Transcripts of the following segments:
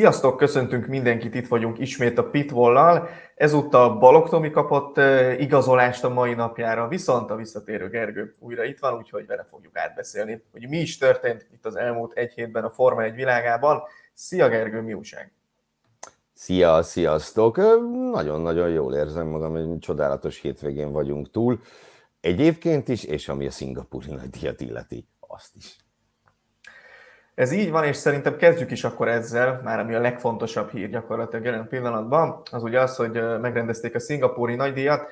Sziasztok, köszöntünk mindenkit, itt vagyunk ismét a Pitvollal. Ezúttal Balog Tomi kapott igazolást a mai napjára, viszont a visszatérő Gergő újra itt van, úgyhogy vele fogjuk átbeszélni, hogy mi is történt itt az elmúlt egy hétben a Forma 1 világában. Szia Gergő, mi újság? Szia, sziasztok! Nagyon-nagyon jól érzem magam, hogy csodálatos hétvégén vagyunk túl. Egyébként is, és ami a szingapúri nagydíjat illeti, azt is. Ez így van, és szerintem kezdjük is akkor ezzel, már ami a legfontosabb hír gyakorlatilag jelen pillanatban, az ugye az, hogy megrendezték a szingapúri nagydíjat,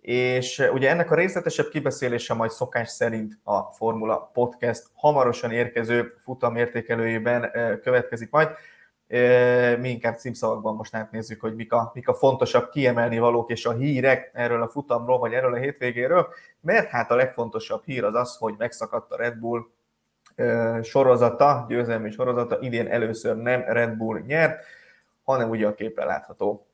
és ugye ennek a részletesebb kibeszélése majd szokás szerint a Formula Podcast hamarosan érkező futam értékelőjében következik majd. Mi inkább címszavakban most átnézzük, hogy mik a, mik a fontosabb kiemelni valók és a hírek erről a futamról, vagy erről a hétvégéről, mert hát a legfontosabb hír az az, hogy megszakadt a Red Bull sorozata, győzelmi sorozata idén először nem Red Bull nyert, hanem ugye a képen látható,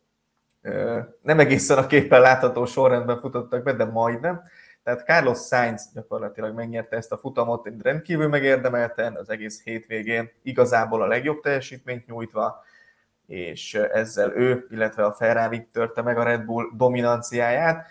nem egészen a képen látható sorrendben futottak be, de majdnem. Tehát Carlos Sainz gyakorlatilag megnyerte ezt a futamot, rendkívül megérdemelten, az egész hétvégén igazából a legjobb teljesítményt nyújtva, és ezzel ő, illetve a Ferrari törte meg a Red Bull dominanciáját.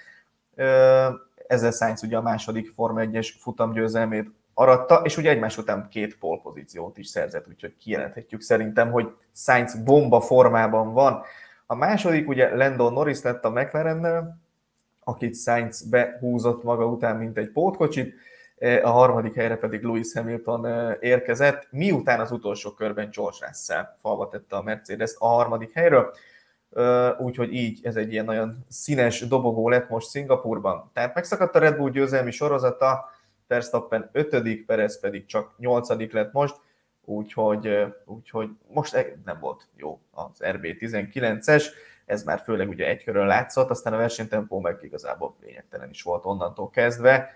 Ezzel Sainz ugye a második Forma 1-es futamgyőzelmét aratta, és ugye egymás után két polpozíciót is szerzett, úgyhogy kijelenthetjük szerintem, hogy Sainz bomba formában van. A második ugye Lando Norris lett a McLarennel, akit Sainz behúzott maga után, mint egy pótkocsit, a harmadik helyre pedig Lewis Hamilton érkezett, miután az utolsó körben George Russell falva tette a mercedes a harmadik helyről, úgyhogy így ez egy ilyen nagyon színes dobogó lett most Szingapurban. Tehát megszakadt a Red Bull győzelmi sorozata, Verstappen 5 Perez pedig csak 8 lett most, úgyhogy, úgyhogy most e- nem volt jó az RB19-es, ez már főleg ugye egy körön látszott, aztán a versenytempó meg igazából lényegtelen is volt onnantól kezdve,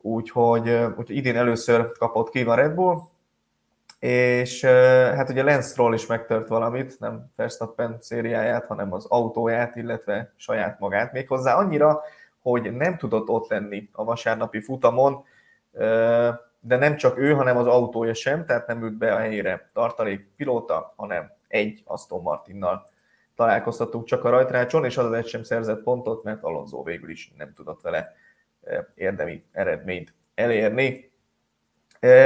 úgyhogy, úgyhogy idén először kapott ki a Red Bull, és hát ugye Lance Stroll is megtört valamit, nem Verstappen szériáját, hanem az autóját, illetve saját magát, méghozzá. Annyira, hogy nem tudott ott lenni a vasárnapi futamon, de nem csak ő, hanem az autója sem, tehát nem ült be a helyére tartalék pilóta, hanem egy Aston Martinnal találkoztattuk csak a rajtrácson, és az egy sem szerzett pontot, mert Alonso végül is nem tudott vele érdemi eredményt elérni.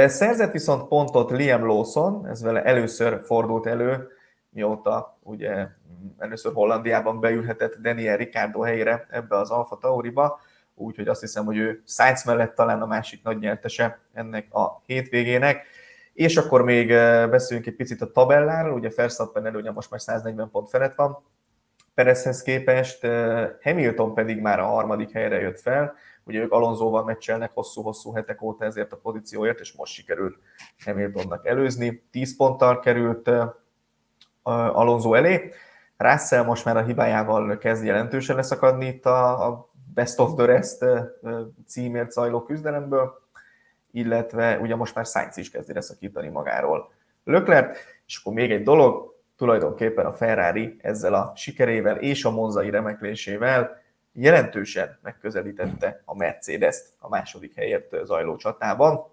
Szerzett viszont pontot Liam Lawson, ez vele először fordult elő, mióta ugye először Hollandiában beülhetett Daniel Ricardo helyére ebbe az Alfa Tauriba, úgyhogy azt hiszem, hogy ő Sainz mellett talán a másik nagy nyertese ennek a hétvégének. És akkor még beszéljünk egy picit a tabelláról, ugye Verstappen előnye most már 140 pont felett van, Perezhez képest, Hamilton pedig már a harmadik helyre jött fel, ugye ők Alonsoval meccselnek hosszú-hosszú hetek óta ezért a pozícióért, és most sikerült Hamiltonnak előzni, 10 ponttal került Alonso elé, Russell most már a hibájával kezd jelentősen leszakadni itt a, a Best of the Rest címért zajló küzdelemből, illetve ugye most már Sainz is kezdi leszakítani magáról Lökler, és akkor még egy dolog, tulajdonképpen a Ferrari ezzel a sikerével és a monzai remeklésével jelentősen megközelítette a Mercedes-t a második helyért zajló csatában,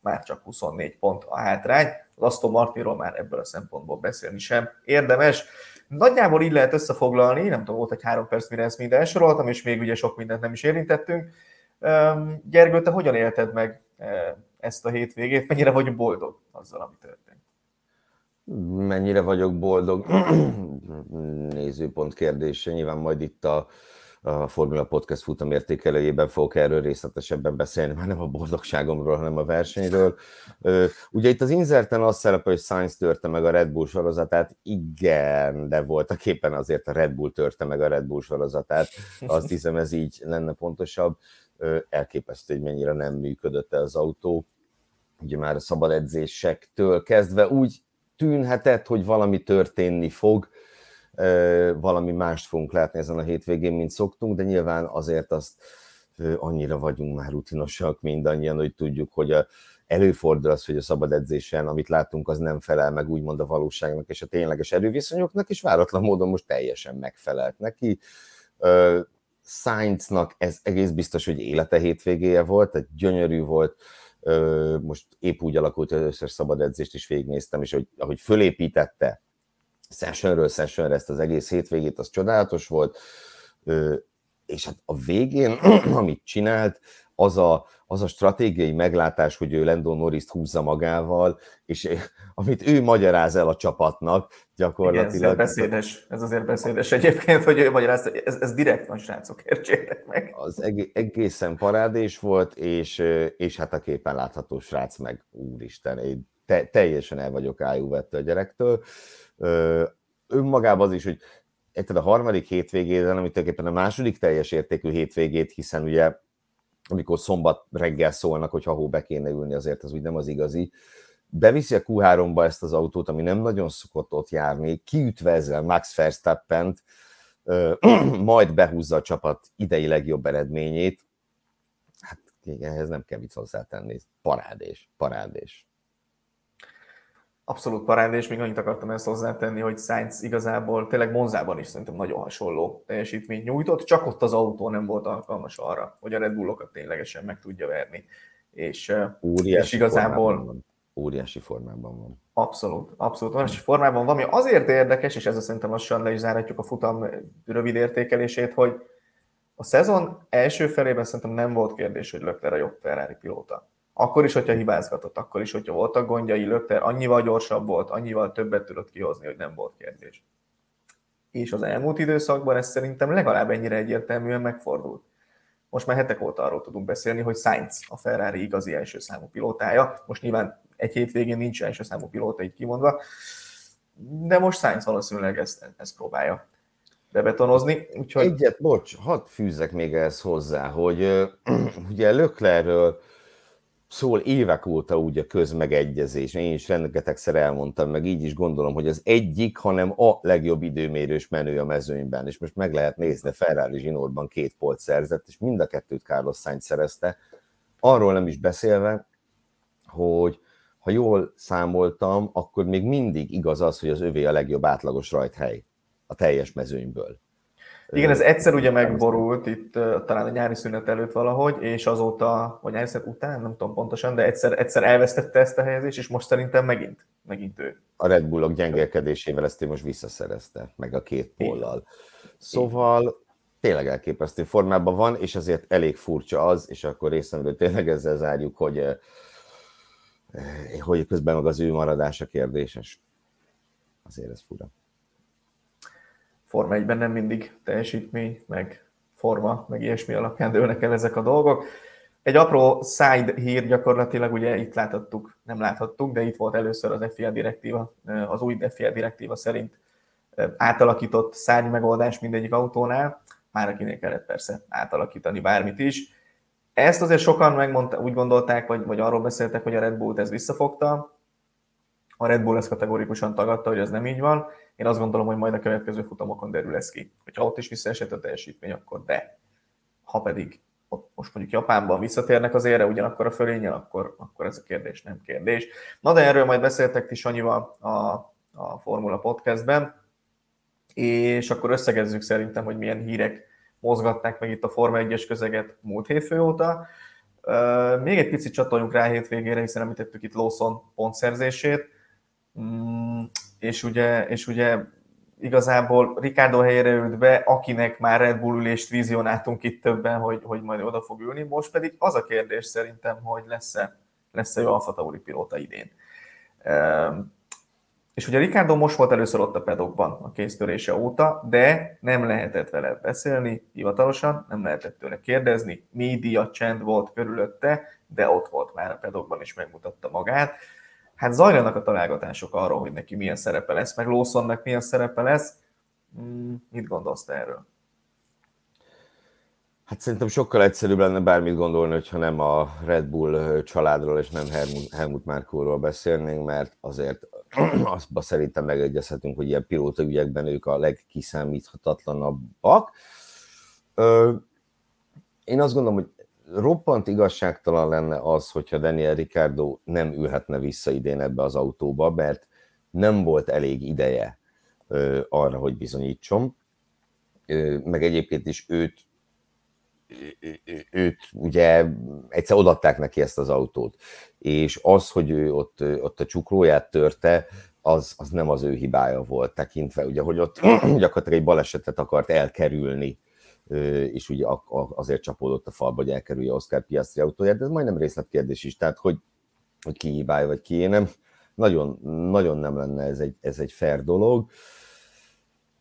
már csak 24 pont a hátrány, az Aston Martinról már ebből a szempontból beszélni sem érdemes. Nagyjából így lehet összefoglalni, nem tudom, volt egy három perc, mire ezt minden soroltam, és még ugye sok mindent nem is érintettünk. Gergő, te hogyan élted meg ezt a hétvégét? Mennyire vagy boldog azzal, ami történt? Mennyire vagyok boldog? Nézőpont kérdése. Nyilván majd itt a a Formula Podcast futam értékelőjében fogok erről részletesebben beszélni, már nem a boldogságomról, hanem a versenyről. Ugye itt az inzerten azt szerepel, hogy Sainz törte meg a Red Bull sorozatát, igen, de voltak éppen azért a Red Bull törte meg a Red Bull sorozatát, azt hiszem ez így lenne pontosabb. Elképesztő, hogy mennyire nem működött el az autó. Ugye már a szabad edzésektől kezdve úgy tűnhetett, hogy valami történni fog, valami mást fogunk látni ezen a hétvégén, mint szoktunk, de nyilván azért azt annyira vagyunk már rutinosak mindannyian, hogy tudjuk, hogy a, előfordul az, hogy a szabad edzésen, amit látunk, az nem felel meg úgymond a valóságnak és a tényleges erőviszonyoknak, és váratlan módon most teljesen megfelelt neki. Sainznak ez egész biztos, hogy élete hétvégéje volt, egy gyönyörű volt, most épp úgy alakult, hogy először szabad edzést is végignéztem, és hogy, ahogy fölépítette sessionről sessionre ezt az egész hétvégét, az csodálatos volt, és hát a végén, amit csinált, az a, az a stratégiai meglátás, hogy ő Lando norris húzza magával, és amit ő magyaráz el a csapatnak, gyakorlatilag... Igen, ez beszédes, ez azért beszédes egyébként, hogy ő magyaráz, ez, ez direkt van, srácok, értsétek meg. Az egészen parádés volt, és, és hát a képen látható srác meg, úristen, én te, teljesen el vagyok vette a gyerektől. Önmagában az is, hogy érted a harmadik hétvégén, ami tulajdonképpen a második teljes értékű hétvégét, hiszen ugye amikor szombat reggel szólnak, hogy ha hó be kéne ülni, azért az úgy nem az igazi. Beviszi a Q3-ba ezt az autót, ami nem nagyon szokott ott járni, kiütve ezzel Max verstappen majd behúzza a csapat idei legjobb eredményét. Hát igen, ehhez nem kell mit hozzátenni. Parádés, parádés. Abszolút parád, és még annyit akartam ezt hozzátenni, hogy Sainz igazából tényleg Monzában is szerintem nagyon hasonló teljesítményt nyújtott, csak ott az autó nem volt alkalmas arra, hogy a Red Bullokat ténylegesen meg tudja verni. És, Óriási és igazából... Formában van. Óriási formában van. Abszolút, abszolút óriási formában van, ami azért érdekes, és ezzel szerintem lassan le is zárhatjuk a futam rövid értékelését, hogy a szezon első felében szerintem nem volt kérdés, hogy Leclerc a jobb Ferrari pilóta akkor is, hogyha hibázgatott, akkor is, hogyha voltak gondjai, Lökter annyival gyorsabb volt, annyival többet tudott kihozni, hogy nem volt kérdés. És az elmúlt időszakban ez szerintem legalább ennyire egyértelműen megfordult. Most már hetek óta arról tudunk beszélni, hogy Sainz a Ferrari igazi első számú pilótája. Most nyilván egy hétvégén nincs első számú pilóta így kimondva, de most Sainz valószínűleg ezt, ezt próbálja bebetonozni. Úgyhogy... Egyet, bocs, hadd fűzzek még ezt hozzá, hogy uh, ugye Löklerről szól évek óta úgy a közmegegyezés. Én is rengetegszer elmondtam, meg így is gondolom, hogy az egyik, hanem a legjobb időmérős menő a mezőnyben. És most meg lehet nézni, Ferrari zsinórban két polt szerzett, és mind a kettőt Carlos Sainz szerezte. Arról nem is beszélve, hogy ha jól számoltam, akkor még mindig igaz az, hogy az övé a legjobb átlagos rajthely a teljes mezőnyből. Igen, ez egyszer ugye megborult itt talán a nyári szünet előtt valahogy, és azóta, vagy nyári szünet után, nem tudom pontosan, de egyszer, egyszer elvesztette ezt a helyezést, és most szerintem megint, megint ő. A Red Bullok gyengélkedésével ezt ő most visszaszerezte, meg a két pollal. Szóval tényleg elképesztő formában van, és azért elég furcsa az, és akkor részemről tényleg ezzel zárjuk, hogy, hogy közben meg az ő maradása kérdéses. Azért ez fura. Forma 1-ben nem mindig teljesítmény, meg forma, meg ilyesmi alapján dőlnek el ezek a dolgok. Egy apró side hír gyakorlatilag, ugye itt láthattuk, nem láthattuk, de itt volt először az FIA direktíva, az új FIA direktíva szerint átalakított szárny megoldás mindegyik autónál, már akinél kellett persze átalakítani bármit is. Ezt azért sokan megmondta, úgy gondolták, vagy, vagy arról beszéltek, hogy a Red Bullt ez visszafogta. A Red Bull ezt kategorikusan tagadta, hogy ez nem így van. Én azt gondolom, hogy majd a következő futamokon derül ez ki. Hogyha ott is visszaesett a teljesítmény, akkor de. Ha pedig ott most mondjuk Japánban visszatérnek az ére ugyanakkor a fölényen, akkor, akkor ez a kérdés nem kérdés. Na de erről majd beszéltek ti Sanyival a, a Formula Podcastben, és akkor összegezzük szerintem, hogy milyen hírek mozgatták meg itt a Forma 1-es közeget múlt hétfő óta. Még egy picit csatoljunk rá hétvégére, hiszen említettük itt Lawson pontszerzését. Mm, és ugye, és ugye igazából Ricardo helyére ült be, akinek már Red Bull ülést vizionáltunk itt többen, hogy, hogy majd oda fog ülni. Most pedig az a kérdés szerintem, hogy lesz-e, lesz-e ő Alfa Tauri pilóta idén. Ehm, és ugye Ricardo most volt először ott a pedokban a kéztörése óta, de nem lehetett vele beszélni hivatalosan, nem lehetett tőle kérdezni, média csend volt körülötte, de ott volt már a pedokban és megmutatta magát hát zajlanak a találgatások arról, hogy neki milyen szerepe lesz, meg Lawsonnak milyen szerepe lesz. Hmm, mit gondolsz te erről? Hát szerintem sokkal egyszerűbb lenne bármit gondolni, hogyha nem a Red Bull családról és nem Helmut, Helmut Márkóról beszélnénk, mert azért azt szerintem megegyezhetünk, hogy ilyen pilóta ügyekben ők a legkiszámíthatatlanabbak. Én azt gondolom, hogy roppant igazságtalan lenne az, hogyha Daniel Ricardo nem ülhetne vissza idén ebbe az autóba, mert nem volt elég ideje ö, arra, hogy bizonyítson. Ö, meg egyébként is őt, őt ugye egyszer odatták neki ezt az autót, és az, hogy ő ott, ott a csuklóját törte, az, az nem az ő hibája volt tekintve, ugye, hogy ott gyakorlatilag egy balesetet akart elkerülni, és ugye azért csapódott a falba, hogy elkerülje Oscar Piastri autóját, de ez majdnem részletkérdés is, tehát hogy, hogy ki hibája, vagy ki nem. Nagyon, nagyon nem lenne ez egy, ez egy fair dolog.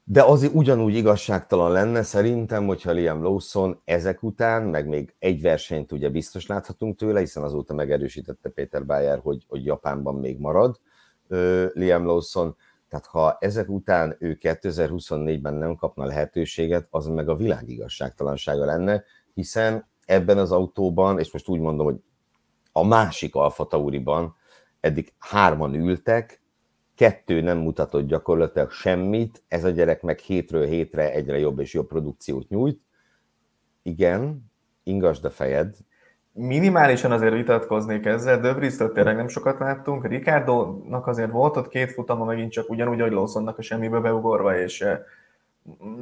De az ugyanúgy igazságtalan lenne szerintem, hogyha Liam Lawson ezek után, meg még egy versenyt ugye biztos láthatunk tőle, hiszen azóta megerősítette Péter Bayer, hogy, hogy Japánban még marad Liam Lawson, tehát ha ezek után ő 2024-ben nem kapna lehetőséget, az meg a világ igazságtalansága lenne, hiszen ebben az autóban, és most úgy mondom, hogy a másik Alfa Tauriban eddig hárman ültek, kettő nem mutatott gyakorlatilag semmit, ez a gyerek meg hétről hétre egyre jobb és jobb produkciót nyújt. Igen, ingasd a fejed. Minimálisan azért vitatkoznék ezzel, Döbrisztől tényleg nem sokat láttunk, Ricardo-nak azért volt ott két futama megint csak ugyanúgy, hogy Lawsonnak a semmibe beugorva, és eh,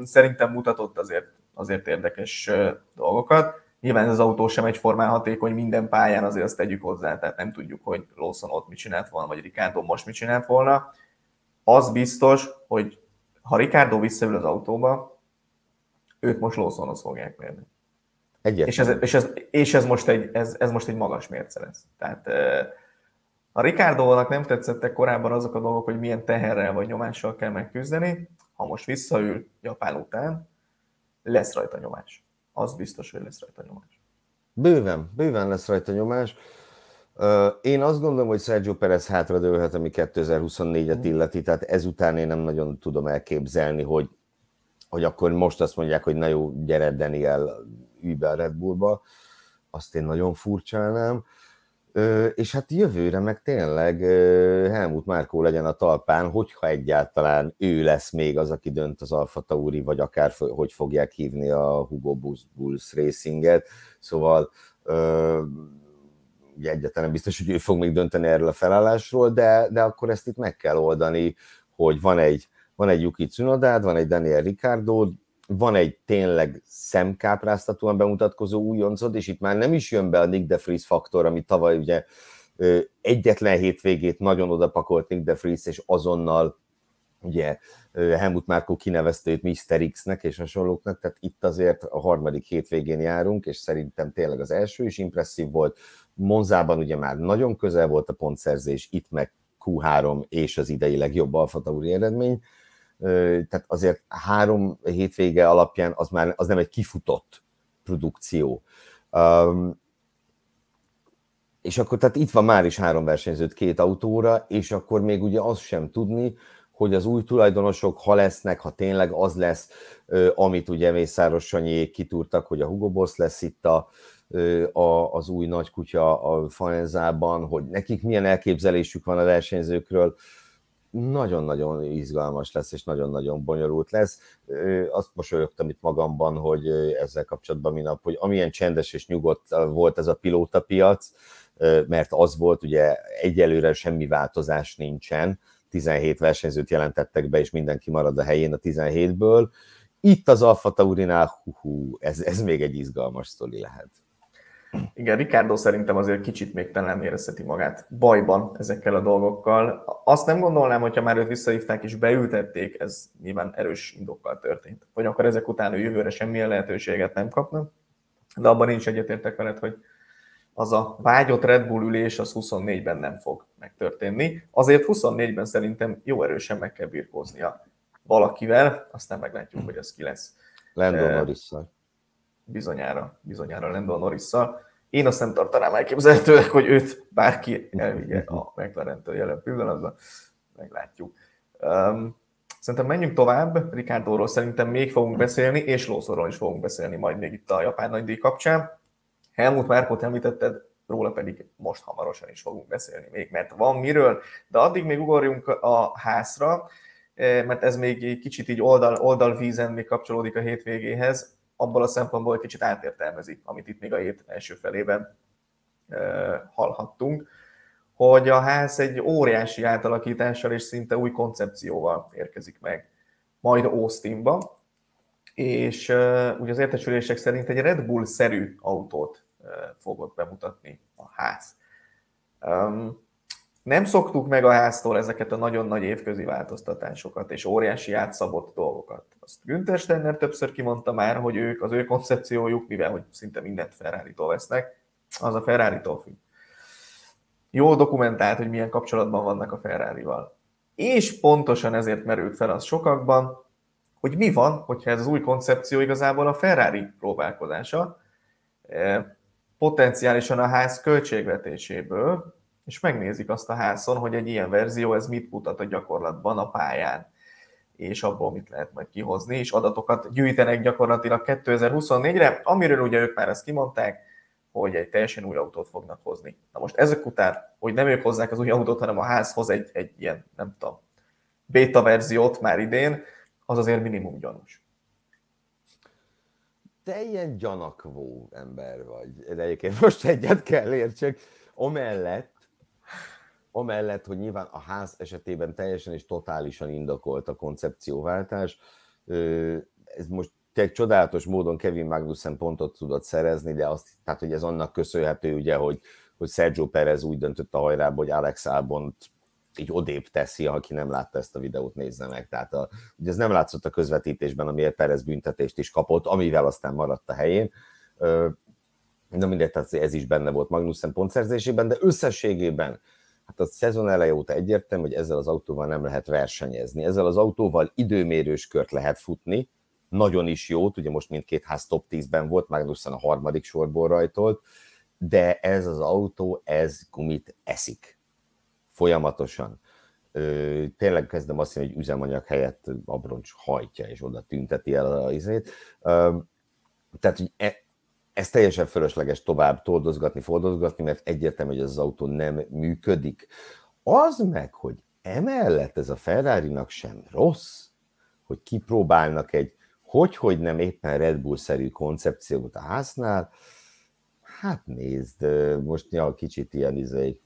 szerintem mutatott azért, azért érdekes eh, dolgokat. Nyilván ez az autó sem egyformán hatékony minden pályán, azért azt tegyük hozzá, tehát nem tudjuk, hogy Lawson ott mit csinált volna, vagy Ricardo most mit csinált volna. Az biztos, hogy ha Ricardo visszaül az autóba, őt most Lawsonhoz fogják mérni. És ez, és, ez, és ez, most egy, ez, ez most egy magas mérce lesz. Tehát a Ricardo-nak nem tetszettek korábban azok a dolgok, hogy milyen teherrel vagy nyomással kell megküzdeni. Ha most visszaül Japán után, lesz rajta nyomás az biztos, hogy lesz rajta nyomás. Bőven, bőven lesz rajta nyomás. Én azt gondolom, hogy Sergio Perez hátradőlhet, ami 2024-et mm. illeti, tehát ezután én nem nagyon tudom elképzelni, hogy, hogy akkor most azt mondják, hogy na jó, gyere Daniel, ülj be a Red Bullba, azt én nagyon furcsálnám. És hát jövőre meg tényleg Helmut Márkó legyen a talpán, hogyha egyáltalán ő lesz még az, aki dönt az Alfa Tauri, vagy akár hogy fogják hívni a Hugo Bulls Racinget. Szóval ugye egyáltalán biztos, hogy ő fog még dönteni erről a felállásról, de, de akkor ezt itt meg kell oldani, hogy van egy, van egy Yuki Tsunodád, van egy Daniel Ricardo, van egy tényleg szemkápráztatóan bemutatkozó újoncod, és itt már nem is jön be a Nick de faktor, ami tavaly ugye egyetlen hétvégét nagyon odapakolt Nick de és azonnal ugye Helmut Márkó kinevezte őt Mr. X-nek és hasonlóknak, tehát itt azért a harmadik hétvégén járunk, és szerintem tényleg az első is impresszív volt. Monzában ugye már nagyon közel volt a pontszerzés, itt meg Q3 és az idei legjobb Alfa Tauri eredmény, tehát azért három hétvége alapján az már az nem egy kifutott produkció. Um, és akkor tehát itt van már is három versenyzőt két autóra, és akkor még ugye azt sem tudni, hogy az új tulajdonosok, ha lesznek, ha tényleg az lesz, amit ugye Mészáros Sanyék kitúrtak, hogy a Hugo Boss lesz itt a, a, az új nagykutya a Faenzában, hogy nekik milyen elképzelésük van a versenyzőkről, nagyon-nagyon izgalmas lesz, és nagyon-nagyon bonyolult lesz. Azt mosolyogtam itt magamban, hogy ezzel kapcsolatban minap, hogy amilyen csendes és nyugodt volt ez a pilótapiac, mert az volt, ugye egyelőre semmi változás nincsen, 17 versenyzőt jelentettek be, és mindenki marad a helyén a 17-ből. Itt az Alfa Taurinál, hú, hú ez, ez még egy izgalmas sztori lehet. Igen, Ricardo szerintem azért kicsit még talán érezheti magát bajban ezekkel a dolgokkal. Azt nem gondolnám, hogyha már őt visszahívták és beültették, ez nyilván erős indokkal történt. Vagy akkor ezek után ő jövőre semmilyen lehetőséget nem kapna. De abban nincs egyetértek veled, hogy az a vágyott Red Bull ülés az 24-ben nem fog megtörténni. Azért 24-ben szerintem jó erősen meg kell birkóznia valakivel, aztán meglátjuk, hogy az ki lesz. Lando eh, norris bizonyára, bizonyára Lando norris Én azt nem tartanám elképzelhetőnek, hogy őt bárki elvigye a McLaren-től jelen pillanatban. Meglátjuk. Um, szerintem menjünk tovább. Ricardoról szerintem még fogunk beszélni, és Lawsonról is fogunk beszélni majd még itt a japán nagydíj kapcsán. Helmut Márkot említetted, róla pedig most hamarosan is fogunk beszélni még, mert van miről, de addig még ugorjunk a házra, eh, mert ez még egy kicsit így oldal, oldalvízen még kapcsolódik a hétvégéhez abból a szempontból kicsit átértelmezik, amit itt még a hét első felében hallhattunk, hogy a ház egy óriási átalakítással és szinte új koncepcióval érkezik meg majd Austinba, és ugye az értesülések szerint egy Red Bull-szerű autót fogott bemutatni a ház. Nem szoktuk meg a háztól ezeket a nagyon nagy évközi változtatásokat és óriási átszabott dolgokat. Azt Günther Steiner többször kimondta már, hogy ők, az ő koncepciójuk, mivel hogy szinte mindent Ferrari-tól vesznek, az a Ferrari-tól függ. Jó dokumentált, hogy milyen kapcsolatban vannak a Ferrari-val. És pontosan ezért merült fel az sokakban, hogy mi van, hogyha ez az új koncepció igazából a Ferrari próbálkozása, e, potenciálisan a ház költségvetéséből, és megnézik azt a házon, hogy egy ilyen verzió, ez mit mutat a gyakorlatban a pályán, és abból mit lehet majd kihozni, és adatokat gyűjtenek gyakorlatilag 2024-re, amiről ugye ők már ezt kimondták, hogy egy teljesen új autót fognak hozni. Na most ezek után, hogy nem ők hozzák az új autót, hanem a ház hoz egy, egy ilyen, nem tudom, beta verziót már idén, az azért minimum gyanús. Te ilyen gyanakvó ember vagy. De egyébként most egyet kell értsek. Amellett, amellett, hogy nyilván a ház esetében teljesen és totálisan indokolt a koncepcióváltás, ez most tényleg csodálatos módon Kevin Magnussen pontot tudott szerezni, de azt, tehát hogy ez annak köszönhető, ugye, hogy, hogy Sergio Perez úgy döntött a hajrába, hogy Alex Albont így odébb teszi, aki nem látta ezt a videót, nézze meg. Tehát a, ugye ez nem látszott a közvetítésben, amiért Perez büntetést is kapott, amivel aztán maradt a helyén. Na mindegy, tehát ez is benne volt Magnussen pontszerzésében, de összességében hát a szezon eleje óta egyértelmű, hogy ezzel az autóval nem lehet versenyezni. Ezzel az autóval időmérős kört lehet futni, nagyon is jót, ugye most mindkét ház top 10-ben volt, Magnussen a harmadik sorból rajtolt, de ez az autó, ez gumit eszik folyamatosan. Ö, tényleg kezdem azt mondani, hogy üzemanyag helyett abroncs hajtja, és oda tünteti el az izét. Ö, tehát, hogy e, ez teljesen fölösleges tovább toldozgatni, fordozgatni, mert egyértelmű, hogy az autó nem működik. Az meg, hogy emellett ez a ferrari sem rossz, hogy kipróbálnak egy hogy, hogy nem éppen Red Bull-szerű koncepciót a háznál, hát nézd, most ja, kicsit ilyen izé,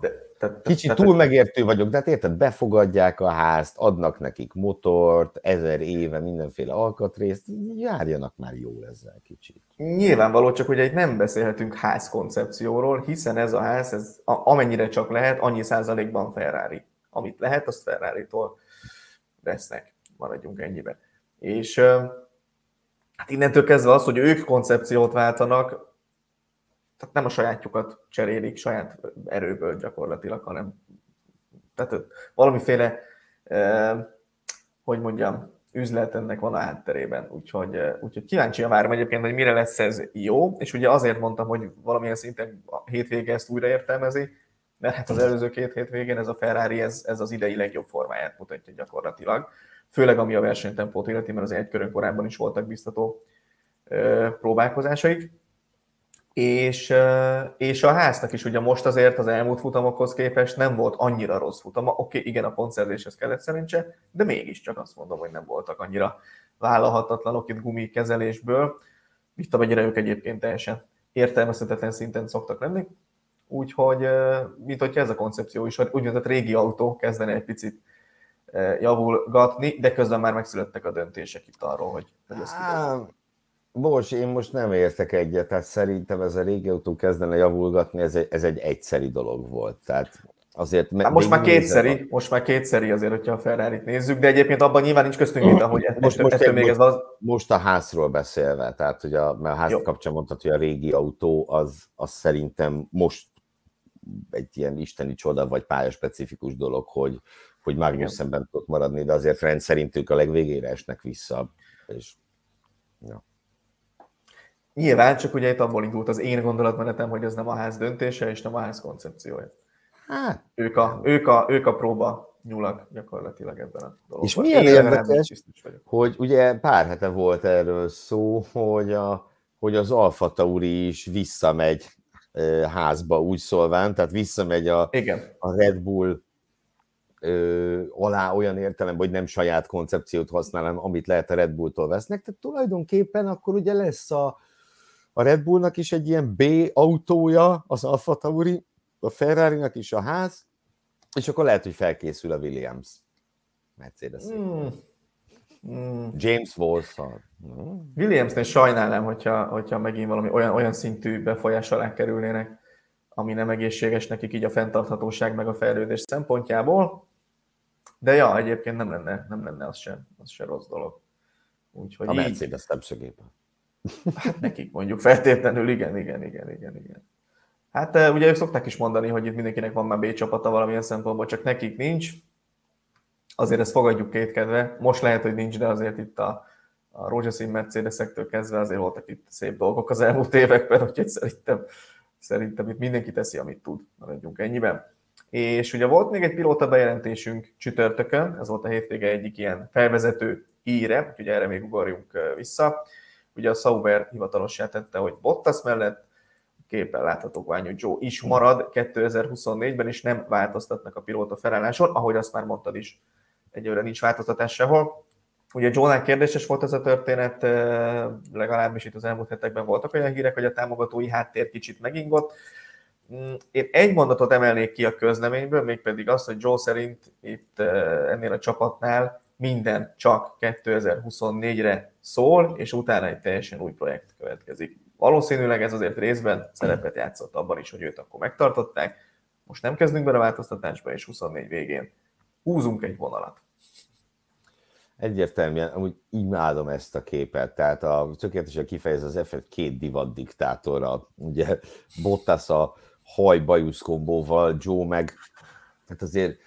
de, te, Kicsit te, túl megértő vagyok, de hát érted, befogadják a házt, adnak nekik motort, ezer éve mindenféle alkatrészt, járjanak már jól ezzel kicsit. Nyilvánvaló, csak hogy egy nem beszélhetünk házkoncepcióról, hiszen ez a ház, ez amennyire csak lehet, annyi százalékban Ferrari. Amit lehet, azt Ferrari-tól vesznek maradjunk ennyibe. És hát innentől kezdve az, hogy ők koncepciót váltanak, tehát nem a sajátjukat cserélik saját erőből gyakorlatilag, hanem tehát valamiféle, hogy mondjam, üzlet ennek van a hátterében, úgyhogy, úgyhogy kíváncsi a várom egyébként, hogy mire lesz ez jó, és ugye azért mondtam, hogy valamilyen szinten a hétvége ezt újra értelmezi, mert hát az előző két hétvégén ez a Ferrari, ez, ez az idei legjobb formáját mutatja gyakorlatilag. Főleg ami a versenytempót illeti, mert az egy körön korábban is voltak biztató próbálkozásaik. És, és a háznak is ugye most azért az elmúlt futamokhoz képest nem volt annyira rossz futama. Oké, okay, igen, a pontszerzéshez kellett szerintse, de mégiscsak azt mondom, hogy nem voltak annyira vállalhatatlanok itt gumikezelésből, mit amennyire ők egyébként teljesen értelmezhetetlen szinten szoktak lenni. Úgyhogy, mint hogyha ez a koncepció is, úgynevezett régi autó kezdene egy picit javulgatni, de közben már megszülettek a döntések itt arról, hogy, hogy Bocs, én most nem értek egyet, tehát szerintem ez a régi autó kezdene javulgatni, ez egy, ez egy egyszeri dolog volt. Tehát azért hát most már kétszeri, a... most már kétszeri azért, hogyha a ferrari nézzük, de egyébként abban nyilván nincs köztünk vita, hogy most, most, ettől még ez az... Most a házról beszélve, tehát hogy a, mert a ház kapcsán mondhat, hogy a régi autó az, az szerintem most egy ilyen isteni csoda, vagy pályaspecifikus dolog, hogy, hogy Magnussen tudott maradni, de azért rendszerint ők a legvégére esnek vissza. És, ja. Nyilván, csak ugye itt abból indult az én gondolatmenetem, hogy ez nem a ház döntése, és nem a ház koncepciója. Hát, ők a, ők a, ők a próba nyulak gyakorlatilag ebben a dologban. És milyen én érdekes, hogy ugye pár hete volt erről szó, hogy, a, hogy az Alfa Tauri is visszamegy házba úgy szólván, tehát visszamegy a, Igen. a Red Bull ö, alá olyan értelemben, hogy nem saját koncepciót használom, amit lehet a Red Bulltól vesznek, tehát tulajdonképpen akkor ugye lesz a, a Red Bullnak is egy ilyen B autója, az Alfa Tauri, a Ferrari-nak is a ház, és akkor lehet, hogy felkészül a Williams. Mercedes. Mm. Mm. James Walsh-szal. Mm. Williamsnél sajnálom, hogyha, hogyha megint valami olyan, olyan szintű befolyás alá kerülnének ami nem egészséges nekik így a fenntarthatóság meg a fejlődés szempontjából. De ja, egyébként nem lenne, nem lenne az sem, az sem rossz dolog. Úgyhogy a Mercedes szemszögében. Hát nekik mondjuk feltétlenül, igen, igen, igen, igen, igen. Hát ugye ők szokták is mondani, hogy itt mindenkinek van már B csapata valamilyen szempontból, csak nekik nincs. Azért ezt fogadjuk kétkedve. Most lehet, hogy nincs, de azért itt a, a rózsaszín Mercedesektől kezdve azért voltak itt szép dolgok az elmúlt években, úgyhogy szerintem, szerintem itt mindenki teszi, amit tud. Maradjunk ennyiben. És ugye volt még egy pilóta bejelentésünk csütörtökön, ez volt a hétvége egyik ilyen felvezető íre, úgyhogy erre még ugorjunk vissza. Ugye a Sauber hivatalossá tette, hogy Bottas mellett képen látható hogy Joe is marad 2024-ben, és nem változtatnak a pilóta felálláson, ahogy azt már mondtad is, egyőre nincs változtatás sehol. Ugye Joe-nál kérdéses volt ez a történet, legalábbis itt az elmúlt hetekben voltak olyan hírek, hogy a támogatói háttér kicsit megingott. Mm, én egy mondatot emelnék ki a közleményből, mégpedig azt, hogy Joe szerint itt ennél a csapatnál minden csak 2024-re szól, és utána egy teljesen új projekt következik. Valószínűleg ez azért részben szerepet játszott abban is, hogy őt akkor megtartották. Most nem kezdünk bele a változtatásba, és 24 végén húzunk egy vonalat. Egyértelműen, amúgy imádom ezt a képet, tehát a, tökéletesen kifejez az f két divat diktátora, ugye Bottas a haj bajusz kombóval, Joe meg, hát azért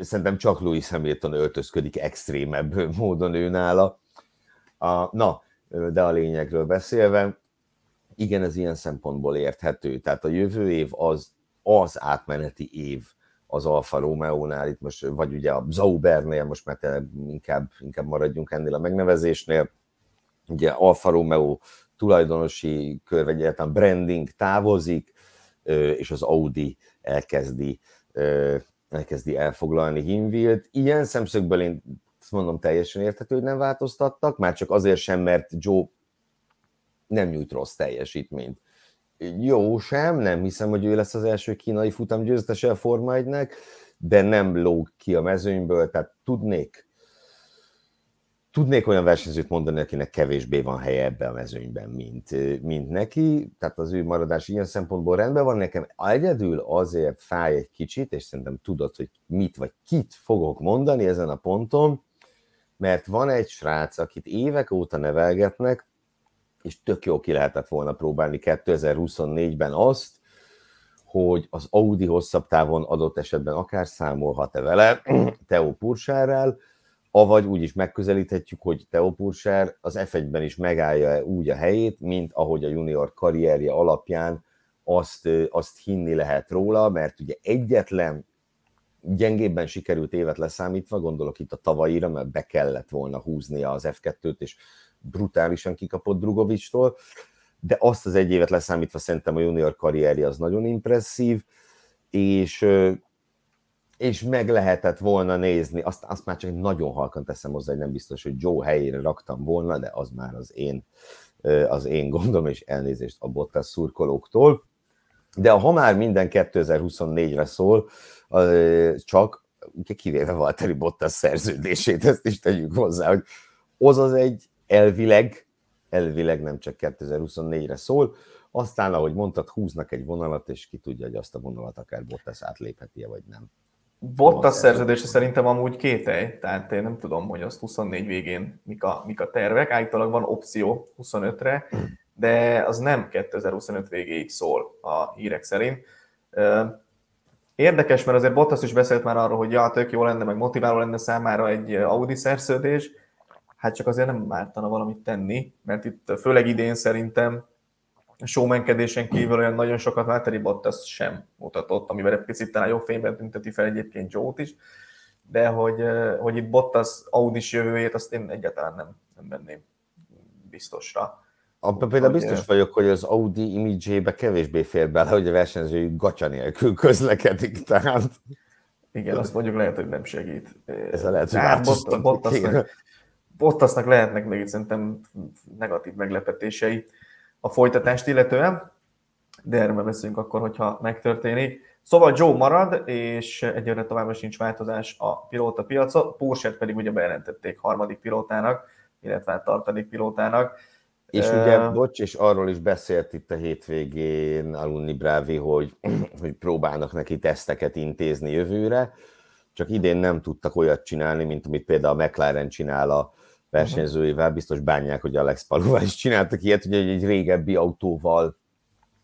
szerintem csak Louis Hamilton öltözködik extrémebb módon ő nála. A, na, de a lényegről beszélve, igen, ez ilyen szempontból érthető. Tehát a jövő év az, az átmeneti év az Alfa Romeo-nál, itt most, vagy ugye a Zaubernél, most már inkább, inkább maradjunk ennél a megnevezésnél. Ugye Alfa Romeo tulajdonosi kör, vagy egyáltalán branding távozik, és az Audi elkezdi, elkezdi elfoglalni Hinwilt. Ilyen szemszögből én azt mondom teljesen érthető, hogy nem változtattak, már csak azért sem, mert Joe nem nyújt rossz teljesítményt. Jó sem, nem hiszem, hogy ő lesz az első kínai futam győztese a Forma 1 de nem lóg ki a mezőnyből, tehát tudnék, tudnék olyan versenyzőt mondani, akinek kevésbé van helye ebben a mezőnyben, mint, mint neki, tehát az ő maradás ilyen szempontból rendben van. Nekem egyedül azért fáj egy kicsit, és szerintem tudod, hogy mit vagy kit fogok mondani ezen a ponton, mert van egy srác, akit évek óta nevelgetnek, és tök jó ki lehetett volna próbálni 2024-ben azt, hogy az Audi hosszabb távon adott esetben akár számolhat-e vele, Teo Pursárral, avagy úgy is megközelíthetjük, hogy Teo Pursár az F1-ben is megállja úgy a helyét, mint ahogy a junior karrierje alapján azt, azt hinni lehet róla, mert ugye egyetlen gyengébben sikerült évet leszámítva, gondolok itt a tavaira, mert be kellett volna húznia az F2-t, és brutálisan kikapott Drugovicstól, de azt az egy évet leszámítva szerintem a junior karrierje az nagyon impresszív, és, és meg lehetett volna nézni, azt, azt már csak nagyon halkan teszem hozzá, hogy nem biztos, hogy Joe helyére raktam volna, de az már az én, az én gondom, és elnézést a Bottas szurkolóktól. De ha már minden 2024-re szól, csak kivéve Valtteri Bottas szerződését, ezt is tegyük hozzá, hogy az az egy elvileg, elvileg nem csak 2024-re szól, aztán, ahogy mondtad, húznak egy vonalat, és ki tudja, hogy azt a vonalat akár Bottas átlépheti vagy nem. Bottas szerződése szerintem amúgy kételj, tehát én nem tudom, hogy azt 24 végén mik a, mik a tervek, állítólag van opció 25-re, de az nem 2025 végéig szól a hírek szerint. Érdekes, mert azért Bottas is beszélt már arról, hogy ja, tök jó lenne, meg motiváló lenne számára egy Audi szerződés, hát csak azért nem mártana valamit tenni, mert itt főleg idén szerintem a showmankedésen kívül olyan nagyon sokat Valtteri Bottas sem mutatott, amivel egy picit talán jobb fényben tünteti fel egyébként Joe-t is, de hogy, hogy itt Bottas Audis jövőjét, azt én egyáltalán nem, nem venném biztosra. Abban például biztos vagyok, hogy az Audi imidzsébe kevésbé fér bele, hogy a versenyzői gacsa nélkül közlekedik, tehát... Igen, azt mondjuk lehet, hogy nem segít. Ez a lehet, hogy hát, Bottasnak, Bottasnak lehetnek még szerintem negatív meglepetései a folytatást illetően, de erről beszélünk akkor, hogyha megtörténik. Szóval Joe marad, és egyre továbbra sincs változás a pilóta piacon, porsche pedig ugye bejelentették harmadik pilótának, illetve hát tartalék pilótának. És ugye, bocs, és arról is beszélt itt a hétvégén Alunni Bravi, hogy, hogy próbálnak neki teszteket intézni jövőre, csak idén nem tudtak olyat csinálni, mint amit például a McLaren csinál a versenyzőivel, biztos bánják, hogy Alex Palova is csináltak ilyet, hogy egy régebbi autóval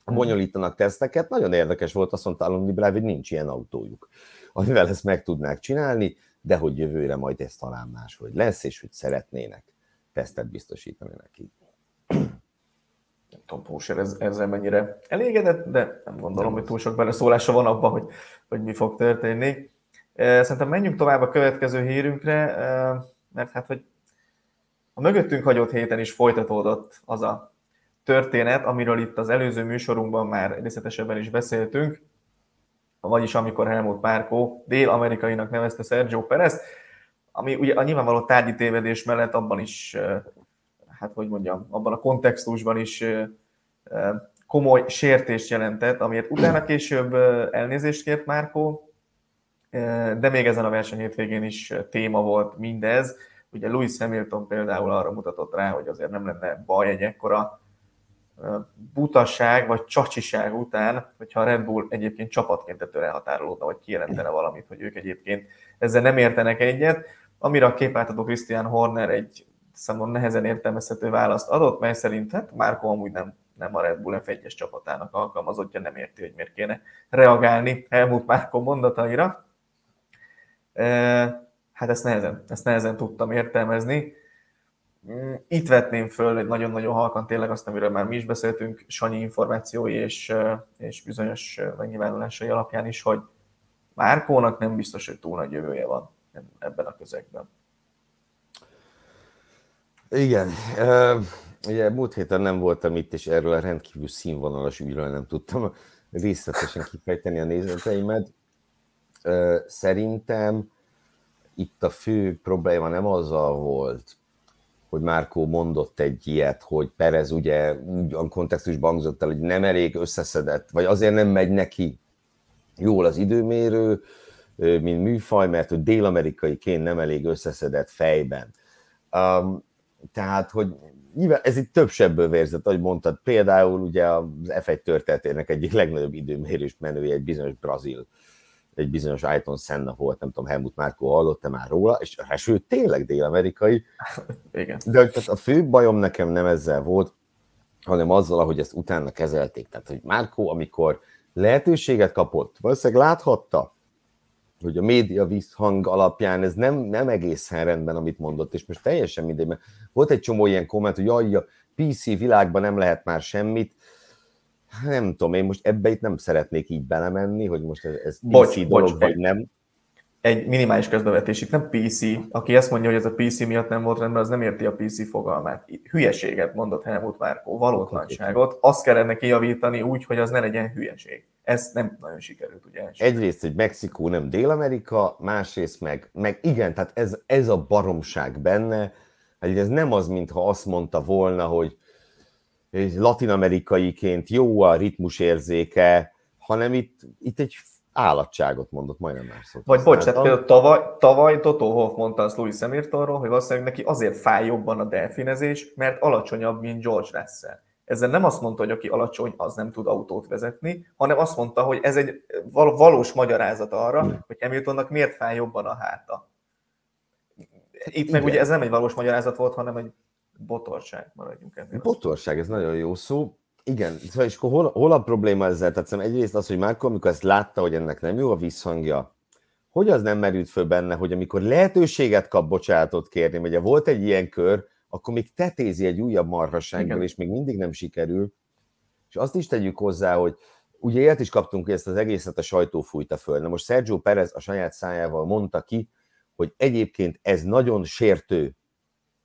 bonyolítanak teszteket. Nagyon érdekes volt, azt mondta Alunni Bravi, hogy nincs ilyen autójuk, amivel ezt meg tudnák csinálni, de hogy jövőre majd ez talán máshogy lesz, és hogy szeretnének tesztet biztosítani neki. nem tudom, Póser ezzel mennyire elégedett, de nem gondolom, nem hogy túl sok beleszólása van abban, hogy, hogy mi fog történni. Szerintem menjünk tovább a következő hírünkre, mert hát, hogy a mögöttünk hagyott héten is folytatódott az a történet, amiről itt az előző műsorunkban már részletesebben is beszéltünk, vagyis amikor Helmut Márkó dél-amerikainak nevezte Sergio Perez, ami ugye a nyilvánvaló tárgyi tévedés mellett abban is hát hogy mondjam, abban a kontextusban is komoly sértést jelentett, amiért utána később elnézést kért Márkó, de még ezen a verseny hétvégén is téma volt mindez. Ugye Louis Hamilton például arra mutatott rá, hogy azért nem lenne baj egy ekkora butasság vagy csacsiság után, hogyha a Red Bull egyébként csapatként ettől elhatárolódna, vagy kijelentene valamit, hogy ők egyébként ezzel nem értenek egyet, amire a képátadó Christian Horner egy számomra nehezen értelmezhető választ adott, mely szerint hát Márko amúgy nem, nem a Red Bull F1-es csapatának alkalmazottja, nem érti, hogy miért kéne reagálni Helmut Márko mondataira. Hát ezt nehezen, ezt nehezen tudtam értelmezni. Mm, itt vetném föl egy nagyon-nagyon halkan tényleg azt, amiről már mi is beszéltünk, Sanyi információi és, és bizonyos megnyilvánulásai alapján is, hogy Márkónak nem biztos, hogy túl nagy jövője van ebben a közegben. Igen. Ugye múlt héten nem voltam itt, és erről a rendkívül színvonalas ügyről nem tudtam részletesen kifejteni a nézeteimet. Szerintem itt a fő probléma nem azzal volt, hogy Márkó mondott egy ilyet, hogy Perez ugye úgy a kontextusban hangzott el, hogy nem elég összeszedett, vagy azért nem megy neki jól az időmérő, mint műfaj, mert hogy dél-amerikaiként nem elég összeszedett fejben. Um, tehát, hogy nyilván ez itt több sebből vérzett, ahogy mondtad, például ugye az F1 történetének egyik legnagyobb időmérős menője egy bizonyos brazil, egy bizonyos Ayton Senna volt, nem tudom, Helmut Márkó hallott-e már róla, és sőt, tényleg dél-amerikai. Igen. De hogy a fő bajom nekem nem ezzel volt, hanem azzal, ahogy ezt utána kezelték. Tehát, hogy Márkó, amikor lehetőséget kapott, valószínűleg láthatta, hogy a média visszhang alapján ez nem, nem egészen rendben, amit mondott, és most teljesen mindegy, mert volt egy csomó ilyen komment, hogy jaj, a PC világban nem lehet már semmit, nem tudom, én most ebbe itt nem szeretnék így belemenni, hogy most ez, ez PC bocs, dolog, bocs, vagy nem. Egy minimális közbevetés, itt nem PC. Aki ezt mondja, hogy ez a PC miatt nem volt rendben, az nem érti a PC fogalmát. Hülyeséget mondott Helmut Márkó, valótlanságot. Azt kellene kijavítani úgy, hogy az ne legyen hülyeség. Ez nem nagyon sikerült, ugye? Egyrészt, hogy Mexikó nem Dél-Amerika, másrészt meg, meg igen, tehát ez, ez a baromság benne, Hát ez nem az, mintha azt mondta volna, hogy latin-amerikaiként jó a ritmus érzéke, hanem itt, itt egy állatságot mondott, majdnem már szót. Vagy bocs, tehát például tavaly, tavaly Toto Hoff mondta azt Louis Hamiltonról, hogy valószínűleg neki azért fáj jobban a delfinezés, mert alacsonyabb, mint George Russell. Ezzel nem azt mondta, hogy aki alacsony, az nem tud autót vezetni, hanem azt mondta, hogy ez egy valós magyarázat arra, hogy Hamiltonnak miért fáj jobban a háta. Itt Igen. meg ugye ez nem egy valós magyarázat volt, hanem egy botorság, maradjunk ennél. Botorság, ez nagyon jó szó. Igen, szóval és akkor hol, hol a probléma ezzel? Tehát egyrészt az, hogy Márko, amikor ezt látta, hogy ennek nem jó a visszhangja, hogy az nem merült föl benne, hogy amikor lehetőséget kap bocsánatot kérni, ugye volt egy ilyen kör, akkor még tetézi egy újabb marhassággal, és még mindig nem sikerül. És azt is tegyük hozzá, hogy ugye élt is kaptunk, hogy ezt az egészet a sajtó fújta föl. Na most Sergio Perez a saját szájával mondta ki, hogy egyébként ez nagyon sértő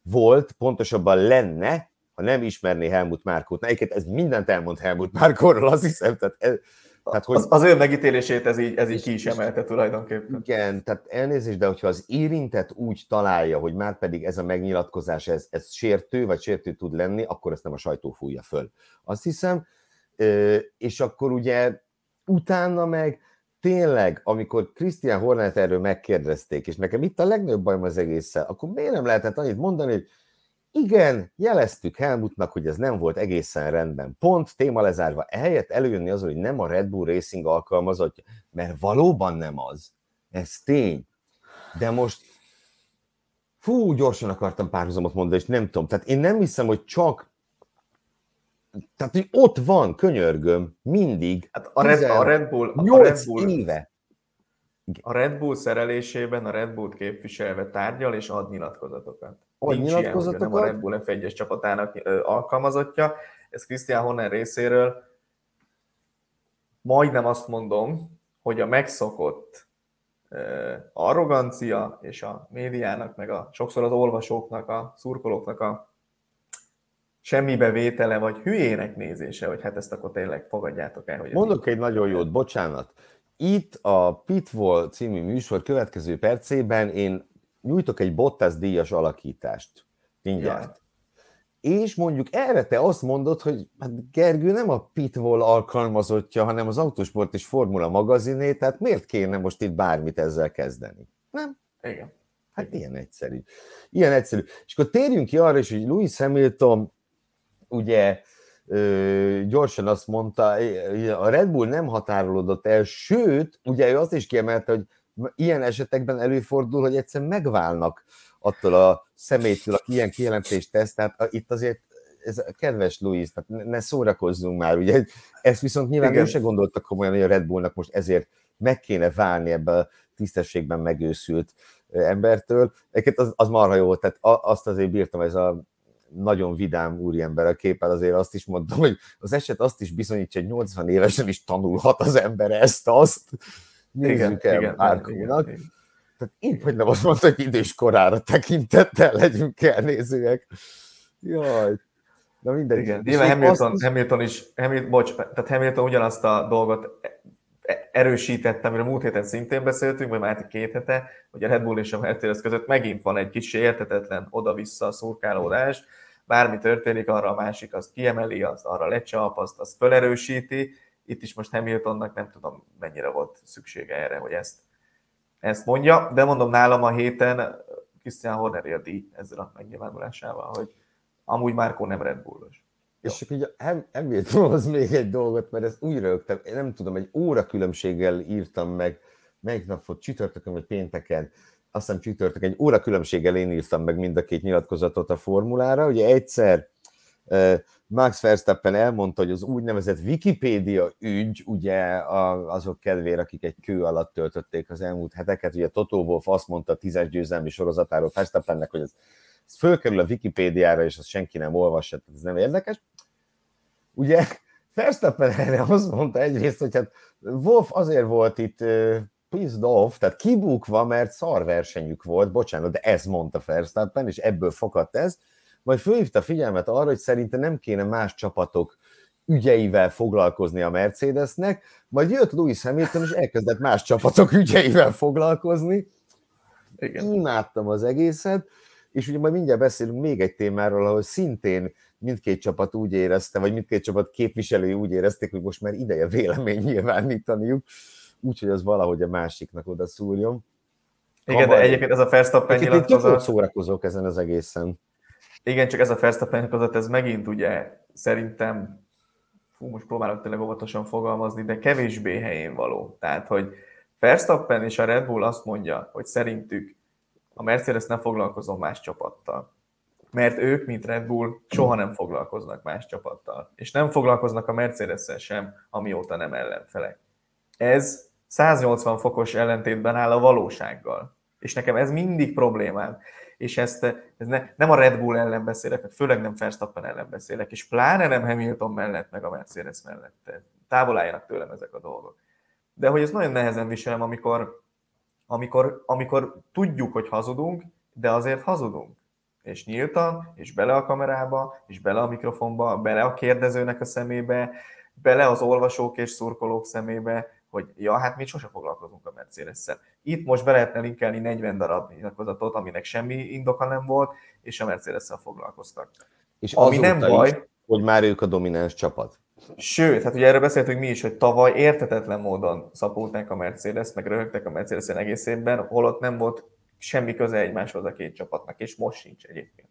volt, pontosabban lenne, ha nem ismerné Helmut Márkót. Na, egyébként ez mindent elmond Helmut Márkóról, azt hiszem. Tehát ez, tehát, hogy... az, az ő megítélését ez így, ez így ki is emelte tulajdonképpen. Igen, tehát elnézést, de hogyha az érintett úgy találja, hogy már pedig ez a megnyilatkozás, ez, ez sértő, vagy sértő tud lenni, akkor ezt nem a sajtó fújja föl. Azt hiszem, és akkor ugye utána meg tényleg, amikor Christian Hornet erről megkérdezték, és nekem itt a legnagyobb bajom az egésszel, akkor miért nem lehetett annyit mondani, hogy igen, jeleztük Helmutnak, hogy ez nem volt egészen rendben. Pont, téma lezárva. Ehelyett előjönni az, hogy nem a Red Bull Racing alkalmazottja, mert valóban nem az. Ez tény. De most fú, gyorsan akartam párhuzamot mondani, és nem tudom. Tehát én nem hiszem, hogy csak tehát, hogy ott van, könyörgöm, mindig. Hát a, Red, a Red Bull, a Red Bull, éve. A Red Bull szerelésében a Red Bull képviselve tárgyal és ad nyilatkozatokat. Ad Nincs? Ilyen, nem a Red Bull F1-es csapatának alkalmazottja. Ez Christian Horner részéről majdnem azt mondom, hogy a megszokott arrogancia és a médiának, meg a sokszor az olvasóknak, a szurkolóknak a semmibe vétele, vagy hülyének nézése, hogy hát ezt akkor tényleg fogadjátok el. Hogy Mondok egy nagyon jót, bocsánat. Itt a Pitwall című műsor következő percében én nyújtok egy Bottas díjas alakítást. Mindjárt. Ja és mondjuk erre te azt mondod, hogy hát Gergő nem a Pitwall alkalmazottja, hanem az Autosport és Formula magaziné, tehát miért kéne most itt bármit ezzel kezdeni? Nem? Igen. Hát ilyen egyszerű. Ilyen egyszerű. És akkor térjünk ki arra is, hogy Louis Hamilton ugye ö, gyorsan azt mondta, a Red Bull nem határolódott el, sőt, ugye ő azt is kiemelte, hogy ilyen esetekben előfordul, hogy egyszerűen megválnak attól a személytől, aki ilyen kijelentést tesz, tehát itt azért ez kedves Louis, tehát ne szórakozzunk már, ugye, ezt viszont nyilván Igen. ő se gondoltak komolyan, hogy a Red Bullnak most ezért meg kéne válni ebbe a tisztességben megőszült embertől. Egyébként az, az marha jó, tehát azt azért bírtam, ez a nagyon vidám úriember a képpel, azért azt is mondtam, hogy az eset azt is bizonyítja, hogy 80 évesen is tanulhat az ember ezt-azt. Nézzük igen, el igen, Márkónak. Igen. Tehát így, hogy nem azt mondta, hogy idős korára tekintettel legyünk elnézőek. Jaj. Na minden. Igen, nyilván Hamilton, azt... Hamilton is, Hamilton, bocs, tehát Hamilton ugyanazt a dolgot erősítette, amiről múlt héten szintén beszéltünk, vagy már két hete, hogy a Red Bull és a Mercedes között megint van egy kis értetetlen oda-vissza a szurkálódás, bármi történik, arra a másik azt kiemeli, azt arra lecsap, azt, azt felerősíti. Itt is most Hamiltonnak nem tudom, mennyire volt szüksége erre, hogy ezt ezt mondja, de mondom nálam a héten Christian Horner a díj ezzel a megnyilvánulásával, hogy amúgy Márkó nem Red Bullos. És csak így Hamiltonhoz még egy dolgot, mert ezt úgy rögtem, én nem tudom, egy óra különbséggel írtam meg, melyik nap volt, csütörtökön vagy pénteken, aztán csütörtök, egy óra különbséggel én írtam meg mind a két nyilatkozatot a formulára. Ugye egyszer Max Verstappen elmondta, hogy az úgynevezett Wikipédia ügy, ugye azok kedvére, akik egy kő alatt töltötték az elmúlt heteket, ugye Toto Wolff azt mondta a tízes győzelmi sorozatáról Verstappennek, hogy ez, ez fölkerül a Wikipédiára, és azt senki nem olvassa, ez nem érdekes. Ugye Verstappen erre azt mondta egyrészt, hogy hát Wolf azért volt itt pissed off, tehát kibukva, mert szarversenyük volt, bocsánat, de ez mondta Verstappen, és ebből fakadt ez, majd fölhívta figyelmet arra, hogy szerinte nem kéne más csapatok ügyeivel foglalkozni a Mercedesnek, majd jött Lewis Hamilton, és elkezdett más csapatok ügyeivel foglalkozni. Igen. Imádtam az egészet, és ugye majd mindjárt beszélünk még egy témáról, ahol szintén mindkét csapat úgy érezte, vagy mindkét csapat képviselői úgy érezték, hogy most már ideje vélemény nyilvánítaniuk, úgyhogy az valahogy a másiknak oda szúrjon. Igen, de egyébként ez a Verstappen nyilatkozat... Én szórakozok ezen az egészen. Igen, csak ez a Verstappen között, ez megint ugye szerintem, fú, most próbálok tényleg óvatosan fogalmazni, de kevésbé helyén való. Tehát, hogy Verstappen és a Red Bull azt mondja, hogy szerintük a Mercedes nem foglalkozom más csapattal. Mert ők, mint Red Bull, soha nem foglalkoznak más csapattal. És nem foglalkoznak a mercedes sem, amióta nem ellenfelek. Ez 180 fokos ellentétben áll a valósággal. És nekem ez mindig problémám és ezt ez ne, nem a Red Bull ellen beszélek, meg főleg nem Verstappen ellen beszélek, és pláne nem Hamilton mellett, meg a Mercedes mellett. Távol álljanak tőlem ezek a dolgok. De hogy ez nagyon nehezen viselem, amikor, amikor, amikor tudjuk, hogy hazudunk, de azért hazudunk. És nyíltan, és bele a kamerába, és bele a mikrofonba, bele a kérdezőnek a szemébe, bele az olvasók és szurkolók szemébe, hogy ja, hát mi sose foglalkozunk a Mercedes-szel. Itt most be lehetne linkelni 40 darab nyilatkozatot, aminek semmi indoka nem volt, és a Mercedes-szel foglalkoztak. És Ami nem baj, is, hogy már ők a domináns csapat. Sőt, hát ugye erről beszéltünk mi is, hogy tavaly értetetlen módon szapulták a Mercedes, meg röhögtek a mercedes egész évben, holott nem volt semmi köze egymáshoz a két csapatnak, és most sincs egyébként.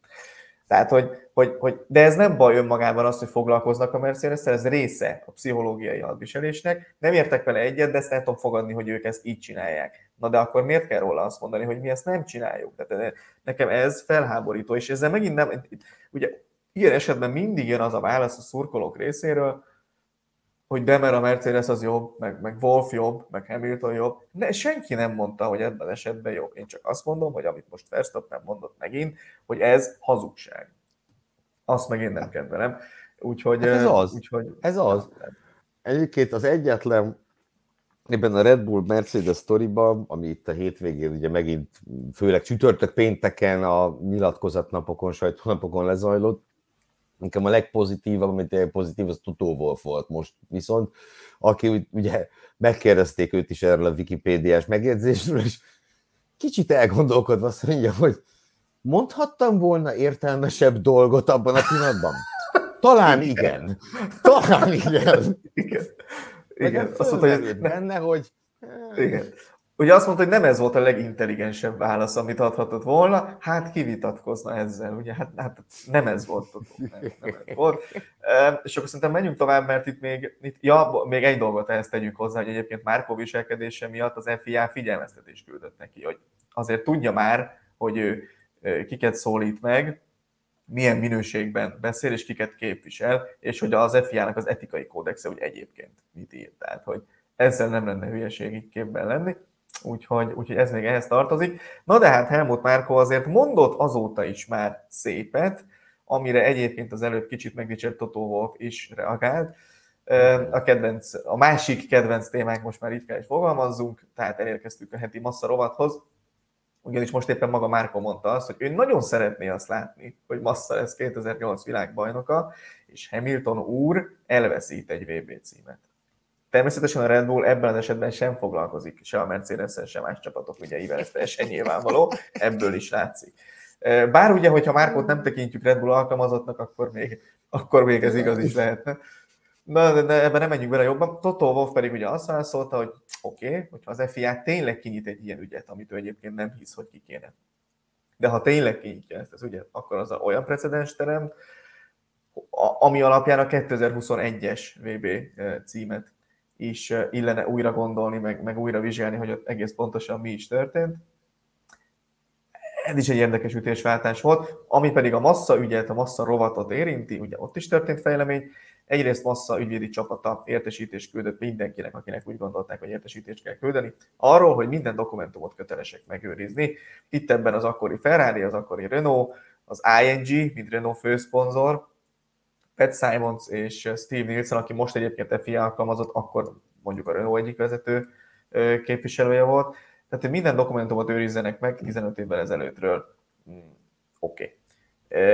Tehát, hogy, hogy, hogy, de ez nem baj önmagában az, hogy foglalkoznak a mercedes ez része a pszichológiai hadviselésnek. Nem értek vele egyet, de ezt nem tudom fogadni, hogy ők ezt így csinálják. Na de akkor miért kell róla azt mondani, hogy mi ezt nem csináljuk? Tehát nekem ez felháborító, és ezzel megint nem, ugye ilyen esetben mindig jön az a válasz a szurkolók részéről, hogy Demer a Mercedes az jobb, meg, meg Wolf jobb, meg Hamilton jobb. De senki nem mondta, hogy ebben esetben jobb. Én csak azt mondom, hogy amit most Verstappen mondott megint, hogy ez hazugság. Azt meg én nem kedvelem. Úgyhogy, hát ez az. Úgyhogy, ez az. Egyébként az egyetlen ebben a Red Bull Mercedes sztoriban, ami itt a hétvégén ugye megint főleg csütörtök pénteken a nyilatkozatnapokon, sajtónapokon lezajlott, Nekem a legpozitívabb, amit pozitív, az Tutó Wolf volt most viszont, aki ugye megkérdezték őt is erről a Wikipédiás megjegyzésről, és kicsit elgondolkodva azt mondja, hogy mondhattam volna értelmesebb dolgot abban a pillanatban? Talán igen. Talán igen. Igen. igen. Azt mondta, hogy benne, hogy... Igen. Ugye azt mondta, hogy nem ez volt a legintelligensebb válasz, amit adhatott volna, hát kivitatkozna ezzel, ugye, hát, hát nem ez volt. Nem, nem ez volt. És akkor szerintem menjünk tovább, mert itt még, itt, ja, még egy dolgot ehhez tegyük hozzá, hogy egyébként Márkó viselkedése miatt az FIA figyelmeztetést küldött neki, hogy azért tudja már, hogy ő kiket szólít meg, milyen minőségben beszél, és kiket képvisel, és hogy az FIA-nak az etikai kódexe úgy egyébként mit ír. Tehát, hogy ezzel nem lenne hülyeség így képben lenni úgyhogy, úgyhogy ez még ehhez tartozik. Na de hát Helmut Márko azért mondott azóta is már szépet, amire egyébként az előbb kicsit megdicsért Toto Wolf is reagált. A, kedvenc, a másik kedvenc témák most már így kell, is fogalmazzunk, tehát elérkeztünk a heti massza rovathoz, ugyanis most éppen maga Márko mondta azt, hogy ő nagyon szeretné azt látni, hogy Massa lesz 2008 világbajnoka, és Hamilton úr elveszít egy VB címet. Természetesen a Red Bull ebben az esetben sem foglalkozik, se a mercedes sem más csapatok ügyeivel, ez teljesen nyilvánvaló, ebből is látszik. Bár ugye, hogyha Márkot nem tekintjük Red Bull alkalmazottnak, akkor még, akkor még ez igaz is lehetne. Na, de, de ebben nem menjünk bele jobban. Toto Wolff pedig ugye azt válaszolta, hogy oké, okay, hogyha az FIA tényleg kinyit egy ilyen ügyet, amit ő egyébként nem hisz, hogy ki kéne. De ha tényleg kinyitja ezt az ügyet, akkor az olyan precedens terem, ami alapján a 2021-es VB címet is illene újra gondolni, meg, meg újra vizsgálni, hogy ott egész pontosan mi is történt. Ez is egy érdekes ütésváltás volt, ami pedig a Massa ügyet, a Massa rovatot érinti, ugye ott is történt fejlemény. Egyrészt Massa ügyvédi csapata értesítést küldött mindenkinek, akinek úgy gondolták, hogy értesítést kell küldeni, arról, hogy minden dokumentumot kötelesek megőrizni. Itt ebben az akkori Ferrari, az akkori Renault, az ING, mint Renault főszponzor, Pat Simons és Steve Nielsen, aki most egyébként FIA alkalmazott, akkor mondjuk a Renault egyik vezető képviselője volt. Tehát, hogy minden dokumentumot őrizzenek meg 15 évvel ezelőttről. Hmm, oké. Okay.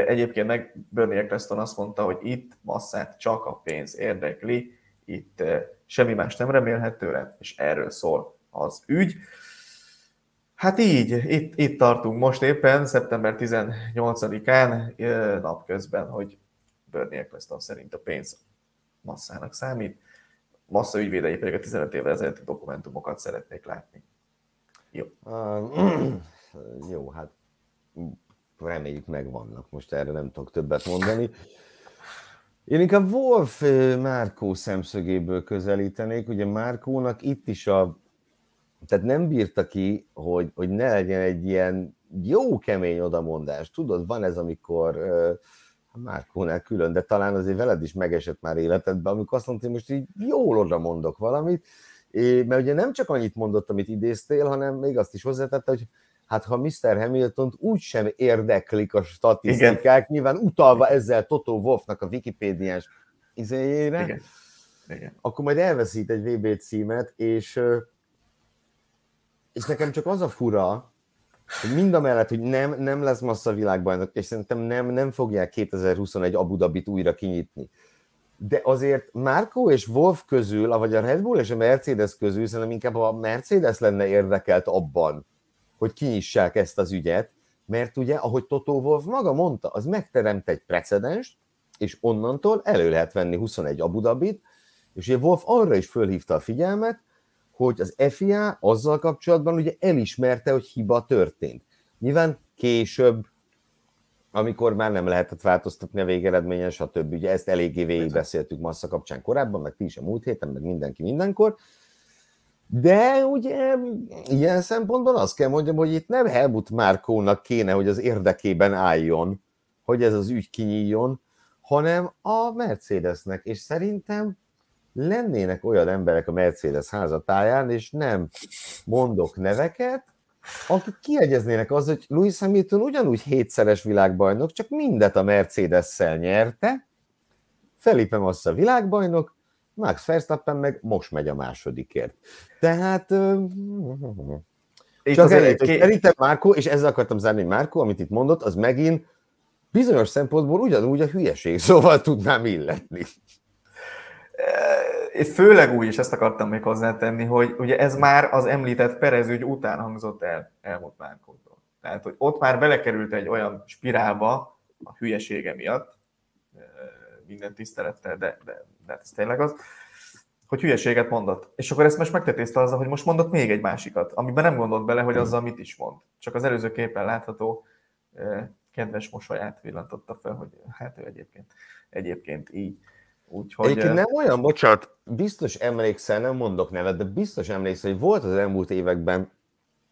Egyébként meg Bernie Eccleston azt mondta, hogy itt masszát csak a pénz érdekli, itt semmi más nem remélhet és erről szól az ügy. Hát így, itt, itt tartunk most éppen, szeptember 18-án napközben, hogy Bernie Eccleston szerint a pénz masszának számít. Massza ügyvédei pedig a 15 évvel ezelőtti dokumentumokat szeretnék látni. Jó. Jó, hát reméljük megvannak. Most erre nem tudok többet mondani. Én inkább Wolf Márkó szemszögéből közelítenék. Ugye Márkónak itt is a... Tehát nem bírta ki, hogy, hogy ne legyen egy ilyen jó kemény odamondás. Tudod, van ez, amikor uh, Márkónál külön, de talán azért veled is megesett már életedben, amikor azt mondta, hogy most így jól oda mondok valamit, mert ugye nem csak annyit mondott, amit idéztél, hanem még azt is hozzátette, hogy hát ha Mr. hamilton úgy sem érdeklik a statisztikák, Igen. nyilván utalva ezzel Toto Wolfnak a Wikipédiás izéjére, Igen. Igen. akkor majd elveszít egy VB címet, és, és nekem csak az a fura, hogy mind a mellett, hogy nem, nem lesz massza világbajnok, és szerintem nem, nem fogják 2021 Abu Dhabit újra kinyitni. De azért Marco és Wolf közül, vagy a Red Bull és a Mercedes közül szerintem inkább a Mercedes lenne érdekelt abban, hogy kinyissák ezt az ügyet, mert ugye, ahogy Toto Wolf maga mondta, az megteremt egy precedens, és onnantól elő lehet venni 21 Abu Dhabit, és ugye Wolf arra is fölhívta a figyelmet, hogy az FIA azzal kapcsolatban ugye elismerte, hogy hiba történt. Nyilván később amikor már nem lehetett változtatni a végeredményen, stb. Ugye ezt eléggé végigbeszéltük massza kapcsán korábban, meg ti is a múlt héten, meg mindenki mindenkor. De ugye ilyen szempontból azt kell mondjam, hogy itt nem Helmut Márkónak kéne, hogy az érdekében álljon, hogy ez az ügy kinyíljon, hanem a Mercedesnek, és szerintem lennének olyan emberek a Mercedes házatáján, és nem mondok neveket, akik kiegyeznének az, hogy Louis Hamilton ugyanúgy hétszeres világbajnok, csak mindet a Mercedes-szel nyerte, Felipe Massa világbajnok, Max Verstappen meg most megy a másodikért. Tehát itt csak ennyit, hogy szerintem Márko, és ezzel akartam zárni, Márko, amit itt mondott, az megint bizonyos szempontból ugyanúgy a hülyeség, szóval tudnám illetni. Főleg úgy, és ezt akartam még hozzátenni, hogy ugye ez már az említett Perez ügy után hangzott el Helmut Márkótól. Tehát, hogy ott már belekerült egy olyan spirálba a hülyesége miatt, minden tisztelettel, de, de, de ez tényleg az, hogy hülyeséget mondott. És akkor ezt most megtetézte azzal, hogy most mondott még egy másikat, amiben nem gondolt bele, hogy azzal mit is mond. Csak az előző képen látható kedves mosolyát villantotta fel, hogy hát ő egyébként, egyébként így. Úgyhogy... Egyébként nem olyan, bocsánat, biztos emlékszel, nem mondok nevet, de biztos emlékszel, hogy volt az elmúlt években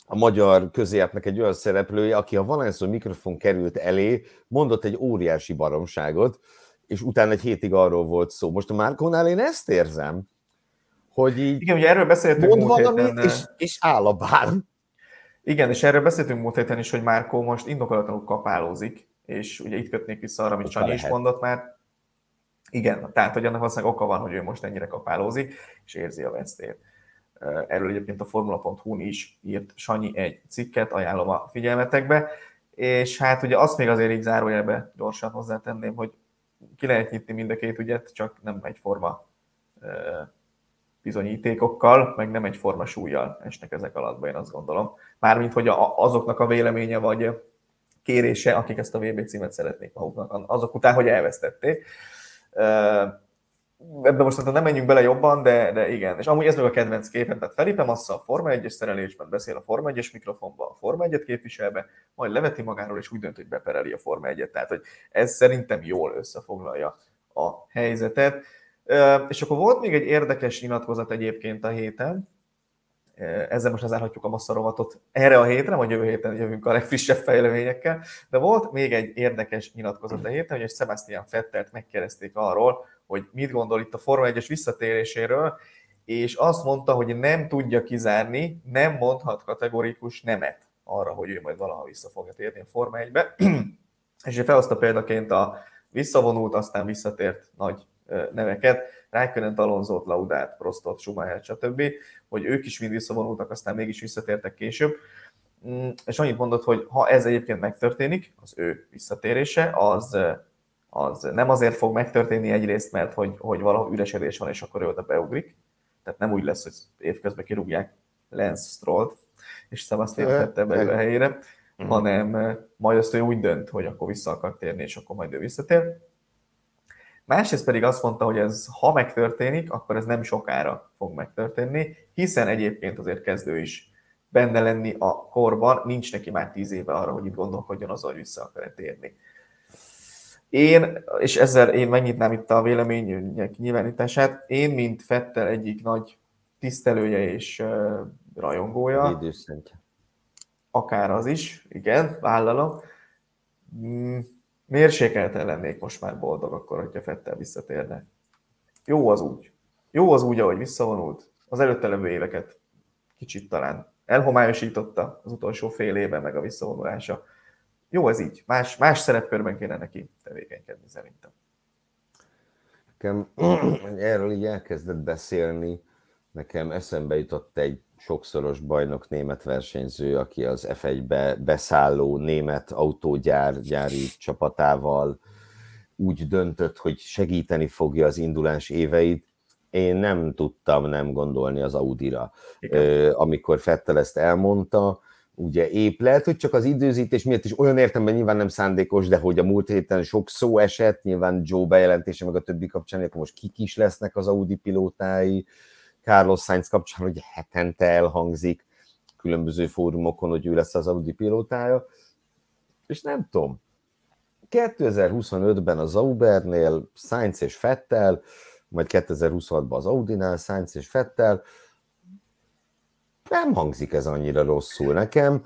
a magyar közéletnek egy olyan szereplője, aki a valahányszor mikrofon került elé, mondott egy óriási baromságot, és utána egy hétig arról volt szó. Most a Márkónál én ezt érzem, hogy így Igen, ugye erről beszéltünk mond valamit, héten, és, és áll a bár. Igen, és erről beszéltünk múlt héten is, hogy Márkó most indokolatlanul kapálózik, és ugye itt kötnék vissza arra, amit Sanyi is mondott már. Igen, tehát, hogy annak valószínűleg oka van, hogy ő most ennyire kapálózik, és érzi a vesztét. Erről egyébként a Formula.hu-n is írt Sanyi egy cikket, ajánlom a figyelmetekbe, és hát ugye azt még azért így zárójelbe gyorsan hozzátenném, hogy ki lehet nyitni mind a két ügyet, csak nem egyforma bizonyítékokkal, meg nem egyforma súlyjal esnek ezek alatt, én azt gondolom. Mármint, hogy azoknak a véleménye vagy kérése, akik ezt a VB címet szeretnék maguknak, azok után, hogy elvesztették. Ebben most nem menjünk bele jobban, de, de igen. És amúgy ez meg a kedvenc képen, tehát Felipe Massa a Forma 1-es szerelésben beszél a Forma 1-es mikrofonban, a Forma 1-et képviselve, majd leveti magáról, és úgy dönt, hogy bepereli a Forma 1-et. Tehát, hogy ez szerintem jól összefoglalja a helyzetet. És akkor volt még egy érdekes nyilatkozat egyébként a héten, ezzel most lezárhatjuk a masszarovatot erre a hétre, vagy jövő héten jövünk a legfrissebb fejleményekkel, de volt még egy érdekes nyilatkozat a héten, hogy egy Sebastian Fettelt megkérdezték arról, hogy mit gondol itt a Forma 1-es visszatéréséről, és azt mondta, hogy nem tudja kizárni, nem mondhat kategorikus nemet arra, hogy ő majd valaha vissza fogja térni a Forma 1-be. és felhozta példaként a visszavonult, aztán visszatért nagy neveket, Rijkönen, Alonzót, Laudát, Prostot, Schumacher, stb., hogy ők is mind visszavonultak, aztán mégis visszatértek később. Mm, és annyit mondott, hogy ha ez egyébként megtörténik, az ő visszatérése, az, az nem azért fog megtörténni egyrészt, mert hogy, hogy valahol üresedés van, és akkor ő oda beugrik. Tehát nem úgy lesz, hogy évközben kirúgják Lance Strollt, és Sebastian tette belőle a helyére, hanem majd azt ő úgy dönt, hogy akkor vissza akar térni, és akkor majd ő visszatér. Másrészt pedig azt mondta, hogy ez ha megtörténik, akkor ez nem sokára fog megtörténni, hiszen egyébként azért kezdő is benne lenni a korban, nincs neki már tíz éve arra, hogy itt gondolkodjon az, hogy vissza akar térni. Én, és ezzel én megnyitnám itt a vélemények nyilvánítását, én, mint Fettel egyik nagy tisztelője és rajongója, Időszentje. akár az is, igen, vállalom, mm, mérsékelten lennék most már boldog akkor, hogyha Fettel visszatérne. Jó az úgy. Jó az úgy, ahogy visszavonult. Az előtte levő éveket kicsit talán elhomályosította az utolsó fél éve meg a visszavonulása. Jó ez így. Más, más szerepkörben kéne neki tevékenykedni szerintem. Nekem erről így elkezdett beszélni, nekem eszembe jutott egy sokszoros bajnok német versenyző, aki az F1-be beszálló német autógyár gyári csapatával úgy döntött, hogy segíteni fogja az indulás éveit, én nem tudtam nem gondolni az Audira. Igen. Amikor Fettel ezt elmondta, ugye épp lehet, hogy csak az időzítés miatt is olyan értemben nyilván nem szándékos, de hogy a múlt héten sok szó esett, nyilván Joe bejelentése meg a többi kapcsán, akkor most kik is lesznek az Audi pilótái, Carlos Sainz kapcsán hogy hetente elhangzik különböző fórumokon, hogy ő lesz az Audi pilótája, és nem tudom. 2025-ben az Aubernél Sainz és Fettel, majd 2026-ban az Audinál Sainz és Fettel, nem hangzik ez annyira rosszul nekem,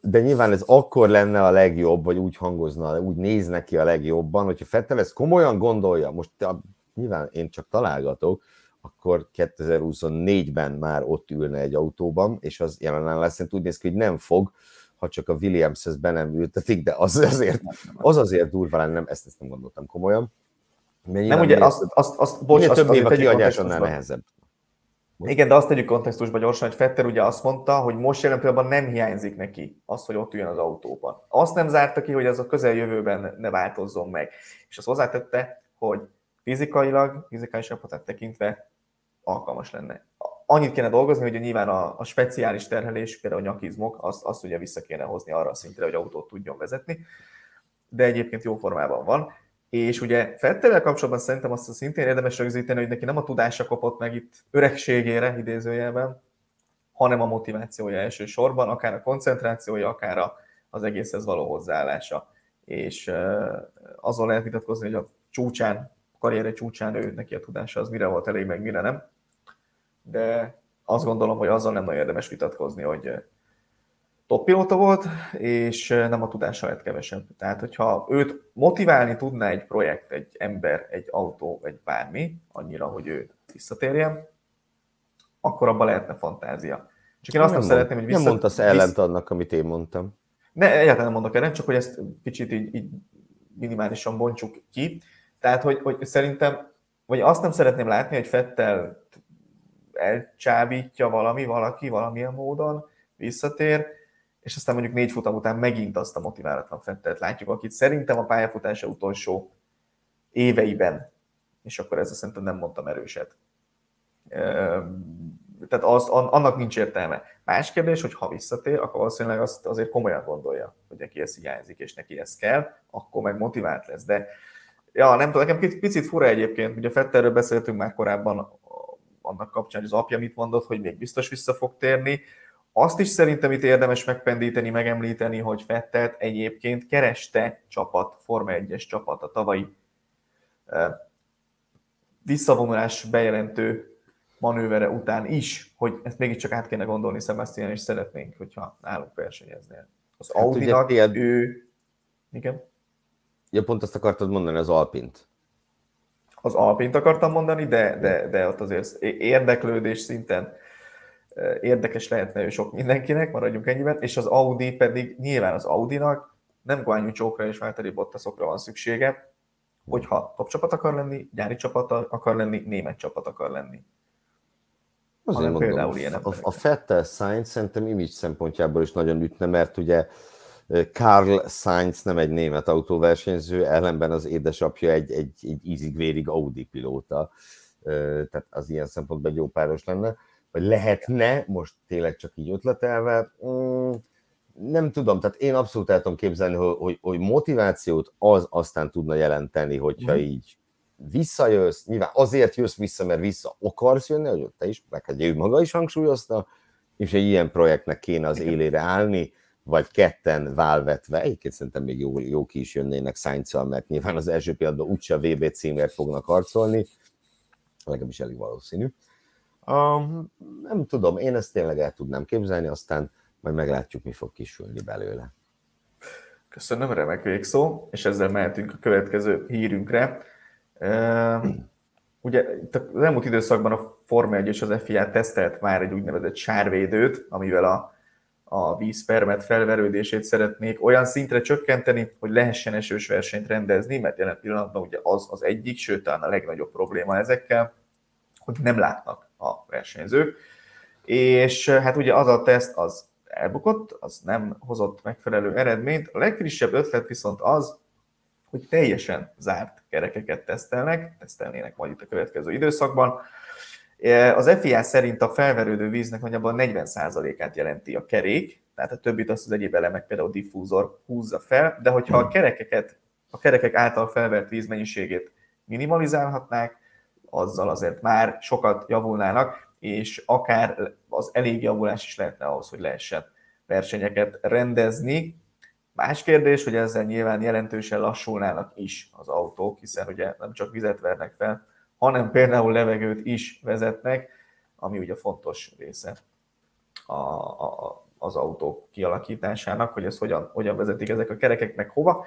de nyilván ez akkor lenne a legjobb, vagy úgy hangozna, úgy néz neki a legjobban, hogyha Fettel ezt komolyan gondolja, most nyilván én csak találgatok, akkor 2024-ben már ott ülne egy autóban, és az jelen lesz, úgy néz ki, hogy nem fog, ha csak a Williams ezt be nem ültetik, de az azért, az azért durva lenne, ezt, ezt nem gondoltam komolyan. Mert nem, ugye azt, azt, azt, bocs, azt, több év a nehezebb. Igen, de azt tegyük kontextusba gyorsan, hogy Fetter ugye azt mondta, hogy most jelen pillanatban nem hiányzik neki az, hogy ott üljön az autóban. Azt nem zárta ki, hogy ez a közeljövőben ne változzon meg. És azt hozzátette, hogy fizikailag, fizikális csapatát tekintve alkalmas lenne. Annyit kéne dolgozni, hogy nyilván a, a speciális terhelés, például a nyakizmok, azt, azt ugye vissza kéne hozni arra a szintre, hogy autót tudjon vezetni, de egyébként jó formában van. És ugye Fettelel kapcsolatban szerintem azt szintén érdemes rögzíteni, hogy neki nem a tudása kopott meg itt öregségére idézőjelben, hanem a motivációja elsősorban, akár a koncentrációja, akár az egészhez való hozzáállása. És azon lehet vitatkozni, hogy a csúcsán, a karriere csúcsán ő neki a tudása az mire volt elég, meg mire nem. De azt gondolom, hogy azzal nem nagyon érdemes vitatkozni, hogy top pilóta volt, és nem a tudása lett kevesebb. Tehát, hogyha őt motiválni tudná egy projekt, egy ember, egy autó, egy bármi, annyira, hogy ő visszatérjen, akkor abban lehetne fantázia. Csak én azt nem, nem szeretném, hogy vissza... Nem mondtasz ellent annak, amit én mondtam. Ne, egyáltalán nem mondok ellent, csak hogy ezt kicsit így, így minimálisan bontsuk ki. Tehát, hogy, hogy szerintem, vagy azt nem szeretném látni, hogy Fettel elcsábítja valami, valaki valamilyen módon, visszatér, és aztán mondjuk négy futam után megint azt a motiválatlan Fettelt látjuk, akit szerintem a pályafutása utolsó éveiben, és akkor ezzel szerintem nem mondtam erőset. Tehát az, annak nincs értelme. Más kérdés, hogy ha visszatér, akkor valószínűleg azt azért komolyan gondolja, hogy neki ez hiányzik, és neki ez kell, akkor meg motivált lesz. De ja, nem tudom, nekem picit fura egyébként, ugye Fetterről beszéltünk már korábban annak kapcsán, hogy az apja mit mondott, hogy még biztos vissza fog térni. Azt is szerintem itt érdemes megpendíteni, megemlíteni, hogy Fettelt egyébként kereste csapat, Forma 1-es csapat a tavalyi visszavonulás bejelentő manővere után is, hogy ezt mégiscsak át kéne gondolni Sebastian, és szeretnénk, hogyha nálunk versenyeznél. Az hát Audi-nak ugye, ő... Igen? Ja, pont azt akartad mondani, az Alpint. Az Alpint akartam mondani, de, de, de ott azért érdeklődés szinten érdekes lehetne ő sok mindenkinek, maradjunk ennyiben, és az Audi pedig nyilván az Audinak nem Guanyu Csókra és Valtteri Bottasokra van szüksége, hogyha top csapat akar lenni, gyári csapat akar lenni, német csapat akar lenni. Azért mondom, például ilyen a, a Fettel Sainz szerintem image szempontjából is nagyon ütne, mert ugye Karl Sainz nem egy német autóversenyző, ellenben az édesapja egy, egy, egy ízig-vérig Audi pilóta, tehát az ilyen szempontból egy jó páros lenne. Vagy lehetne, most tényleg csak így ötletelve, mm, nem tudom, tehát én abszolút el tudom képzelni, hogy, hogy, hogy motivációt az aztán tudna jelenteni, hogyha mm. így visszajössz, nyilván azért jössz vissza, mert vissza akarsz jönni, hogy te is, meg hát ő maga is hangsúlyozta, és egy ilyen projektnek kéne az élére állni, vagy ketten válvetve, egyébként szerintem még jó, jó ki is jönnének sainz mert nyilván az első pillanatban úgyse a VB címért fognak harcolni, legalábbis elég valószínű. Um, nem tudom, én ezt tényleg el tudnám képzelni, aztán majd meglátjuk, mi fog kisülni belőle. Köszönöm, remek végszó, és ezzel mehetünk a következő hírünkre. Ugye az elmúlt időszakban a Forma 1 és az FIA tesztelt már egy úgynevezett sárvédőt, amivel a, a vízpermet felverődését szeretnék olyan szintre csökkenteni, hogy lehessen esős versenyt rendezni, mert jelen pillanatban ugye az az egyik, sőt talán a legnagyobb probléma ezekkel, hogy nem látnak a versenyzők. És hát ugye az a teszt az elbukott, az nem hozott megfelelő eredményt. A legfrissebb ötlet viszont az, hogy teljesen zárt kerekeket tesztelnek, tesztelnének majd itt a következő időszakban. Az FIA szerint a felverődő víznek nagyjából 40%-át jelenti a kerék, tehát a többit azt az egyéb elemek, például a diffúzor húzza fel, de hogyha a kerekeket, a kerekek által felvert vízmennyiségét minimalizálhatnák, azzal azért már sokat javulnának, és akár az elég javulás is lehetne ahhoz, hogy lehessen versenyeket rendezni. Más kérdés, hogy ezzel nyilván jelentősen lassulnának is az autók, hiszen ugye nem csak vizet vernek fel, hanem például levegőt is vezetnek, ami ugye fontos része a, a, az autó kialakításának, hogy ez hogyan, hogyan vezetik ezek a kerekek meg hova.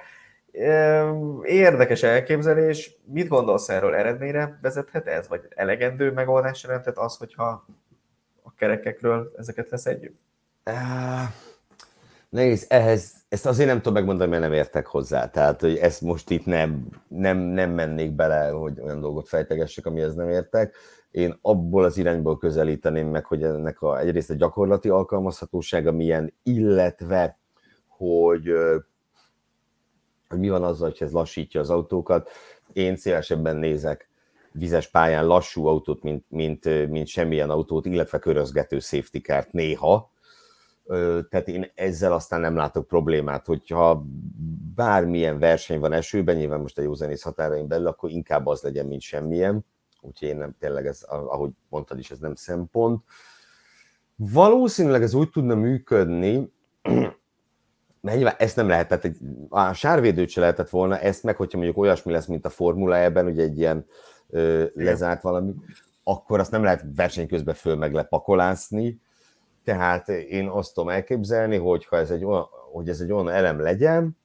Érdekes elképzelés. Mit gondolsz erről? Eredményre vezethet ez? Vagy elegendő megoldás jelentett az, hogyha a kerekekről ezeket leszedjük? Nézd, ehhez, ezt azért nem tudom megmondani, mert nem értek hozzá. Tehát, hogy ezt most itt nem, nem, nem mennék bele, hogy olyan dolgot fejtegessek, amihez nem értek. Én abból az irányból közelíteném meg, hogy ennek a, egyrészt a gyakorlati alkalmazhatósága milyen, illetve, hogy, hogy mi van azzal, hogy ez lassítja az autókat. Én szélesebben nézek vizes pályán lassú autót, mint, mint, mint semmilyen autót, illetve körözgető safety kárt néha, tehát én ezzel aztán nem látok problémát, hogyha bármilyen verseny van esőben, nyilván most a józanész határain belül, akkor inkább az legyen, mint semmilyen. Úgyhogy én nem, tényleg ez, ahogy mondtad is, ez nem szempont. Valószínűleg ez úgy tudna működni, mert nyilván ezt nem lehet, tehát egy, a sárvédőt se lehetett volna, ezt meg, hogyha mondjuk olyasmi lesz, mint a Formula ebben, ugye egy ilyen ö, lezárt valami, akkor azt nem lehet verseny közben föl meg lepakolászni, tehát én azt tudom elképzelni, hogyha ez egy olyan, hogy ez egy olyan elem legyen,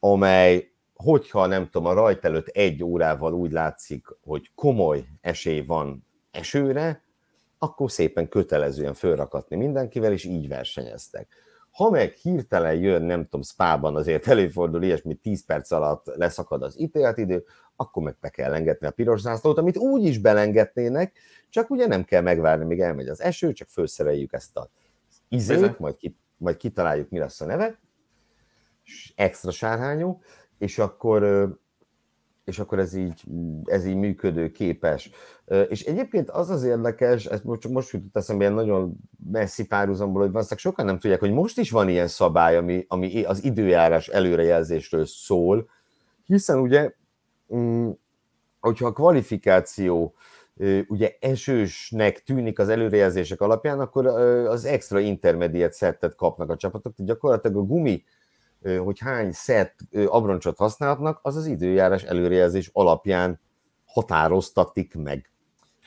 amely, hogyha nem tudom, a rajt előtt egy órával úgy látszik, hogy komoly esély van esőre, akkor szépen kötelezően fölrakatni mindenkivel, és így versenyeztek. Ha meg hirtelen jön, nem tudom, spában azért előfordul ilyesmi, 10 perc alatt leszakad az idő, akkor meg be kell engedni a piros zászlót, amit úgy is belengetnének, csak ugye nem kell megvárni, míg elmegy az eső, csak felszereljük ezt a izét, majd, ki, majd kitaláljuk, mi lesz a neve, extra sárhányú, és akkor, és akkor ez így, ez így működő képes. És egyébként az az érdekes, ez most, most jutott eszembe ilyen nagyon messzi párhuzamból, hogy valószínűleg sokan nem tudják, hogy most is van ilyen szabály, ami, ami az időjárás előrejelzésről szól, hiszen ugye, mm, hogyha a kvalifikáció ugye esősnek tűnik az előrejelzések alapján, akkor az extra intermediate szettet kapnak a csapatok. Tehát gyakorlatilag a gumi, hogy hány szett abroncsot használhatnak, az az időjárás előrejelzés alapján határoztatik meg.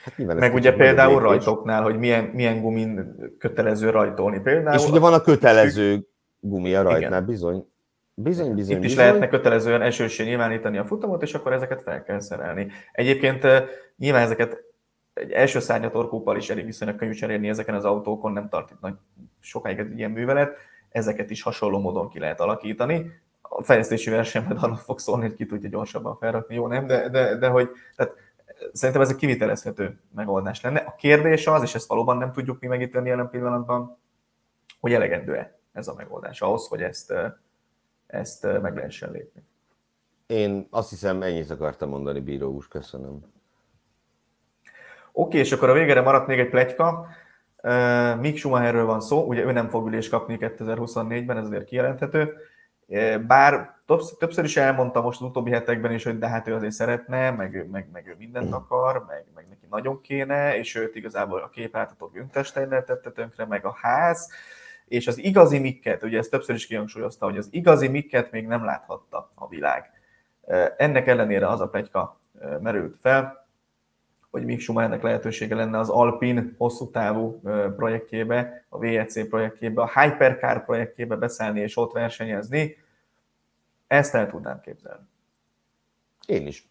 Hát meg ugye például rajtoknál, hogy milyen, milyen gumin kötelező rajtolni. Például és ugye van a kötelező gumi a rajtnál, igen. bizony. Bizony, bizony, Itt is bizony. lehetne kötelezően esősé nyilvánítani a futamot, és akkor ezeket fel kell szerelni. Egyébként nyilván ezeket egy első szárnyatorkóppal is elég viszonylag könnyű cserélni ezeken az autókon, nem tart itt nagy sokáig egy ilyen művelet, ezeket is hasonló módon ki lehet alakítani. A fejlesztési verseny majd arra fog szólni, hogy ki tudja gyorsabban felrakni, jó nem, de, de, de hogy tehát szerintem ez egy kivitelezhető megoldás lenne. A kérdés az, és ezt valóban nem tudjuk mi megítélni jelen pillanatban, hogy elegendő-e ez a megoldás ahhoz, hogy ezt ezt meg lehessen lépni. Én azt hiszem, ennyit akartam mondani, bíró úr, köszönöm. Oké, és akkor a végére maradt még egy pletyka. Mick Schumacherről van szó, ugye ő nem fog ülés kapni 2024-ben, ez azért kijelenthető. Bár többször is elmondta most az utóbbi hetekben is, hogy de hát ő azért szeretne, meg, meg, meg ő mindent mm. akar, meg, meg neki nagyon kéne, és őt igazából a képáltató Günther tette tönkre, meg a ház és az igazi mikket, ugye ezt többször is kihangsúlyozta, hogy az igazi mikket még nem láthatta a világ. Ennek ellenére az a plegyka merült fel, hogy Mick Schumachernek lehetősége lenne az Alpin hosszú távú projektjébe, a VEC projektjébe, a Hypercar projektjébe beszállni és ott versenyezni. Ezt el tudnám képzelni. Én is.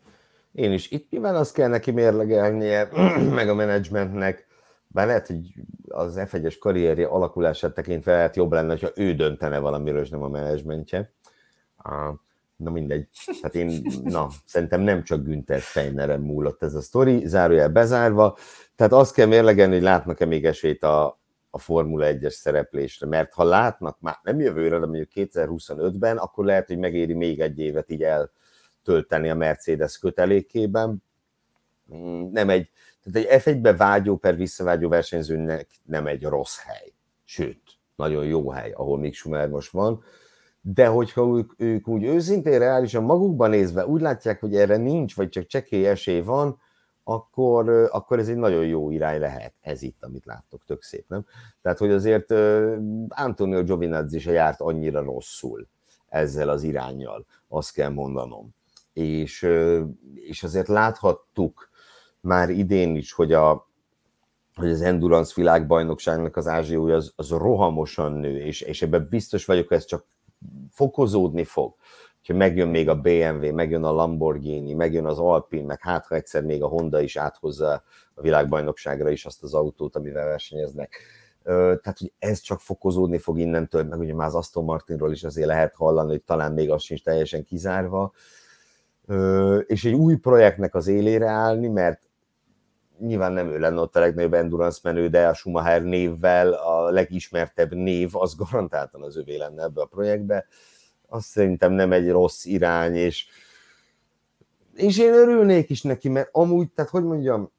Én is. Itt nyilván azt kell neki mérlegelnie, meg a menedzsmentnek, bár lehet, hogy az F1-es karrierje alakulását tekintve lehet jobb lenne, ha ő döntene valamiről, és nem a menedzsmentje. Na mindegy. Hát én, na, szerintem nem csak Günther Steinerem múlott ez a sztori, zárójel bezárva. Tehát azt kell mérlegelni, hogy látnak-e még esélyt a, a Formula 1-es szereplésre, mert ha látnak már nem jövőre, de mondjuk 2025-ben, akkor lehet, hogy megéri még egy évet így eltölteni a Mercedes kötelékében. Nem egy, tehát egy F1-be vágyó per visszavágyó versenyzőnek nem egy rossz hely. Sőt, nagyon jó hely, ahol Mick Schumer most van. De hogyha ők, ők úgy őszintén, reálisan magukban nézve úgy látják, hogy erre nincs, vagy csak csekély esély van, akkor, akkor ez egy nagyon jó irány lehet. Ez itt, amit láttok, tök szép, nem? Tehát, hogy azért Antonio Giovinazzi se járt annyira rosszul ezzel az irányjal, azt kell mondanom. És, és azért láthattuk már idén is, hogy, a, hogy az Endurance világbajnokságnak az ázsiója az, az rohamosan nő, és, és ebben biztos vagyok, hogy ez csak fokozódni fog. Ha megjön még a BMW, megjön a Lamborghini, megjön az Alpine, meg hát ha egyszer még a Honda is áthozza a világbajnokságra is azt az autót, amivel versenyeznek. Tehát, hogy ez csak fokozódni fog innentől, meg ugye már az Aston Martinról is azért lehet hallani, hogy talán még az sincs teljesen kizárva. És egy új projektnek az élére állni, mert nyilván nem ő lenne ott a legnagyobb endurance menő, de a Schumacher névvel a legismertebb név, az garantáltan az övé lenne ebbe a projektbe. Azt szerintem nem egy rossz irány, és, és én örülnék is neki, mert amúgy, tehát hogy mondjam,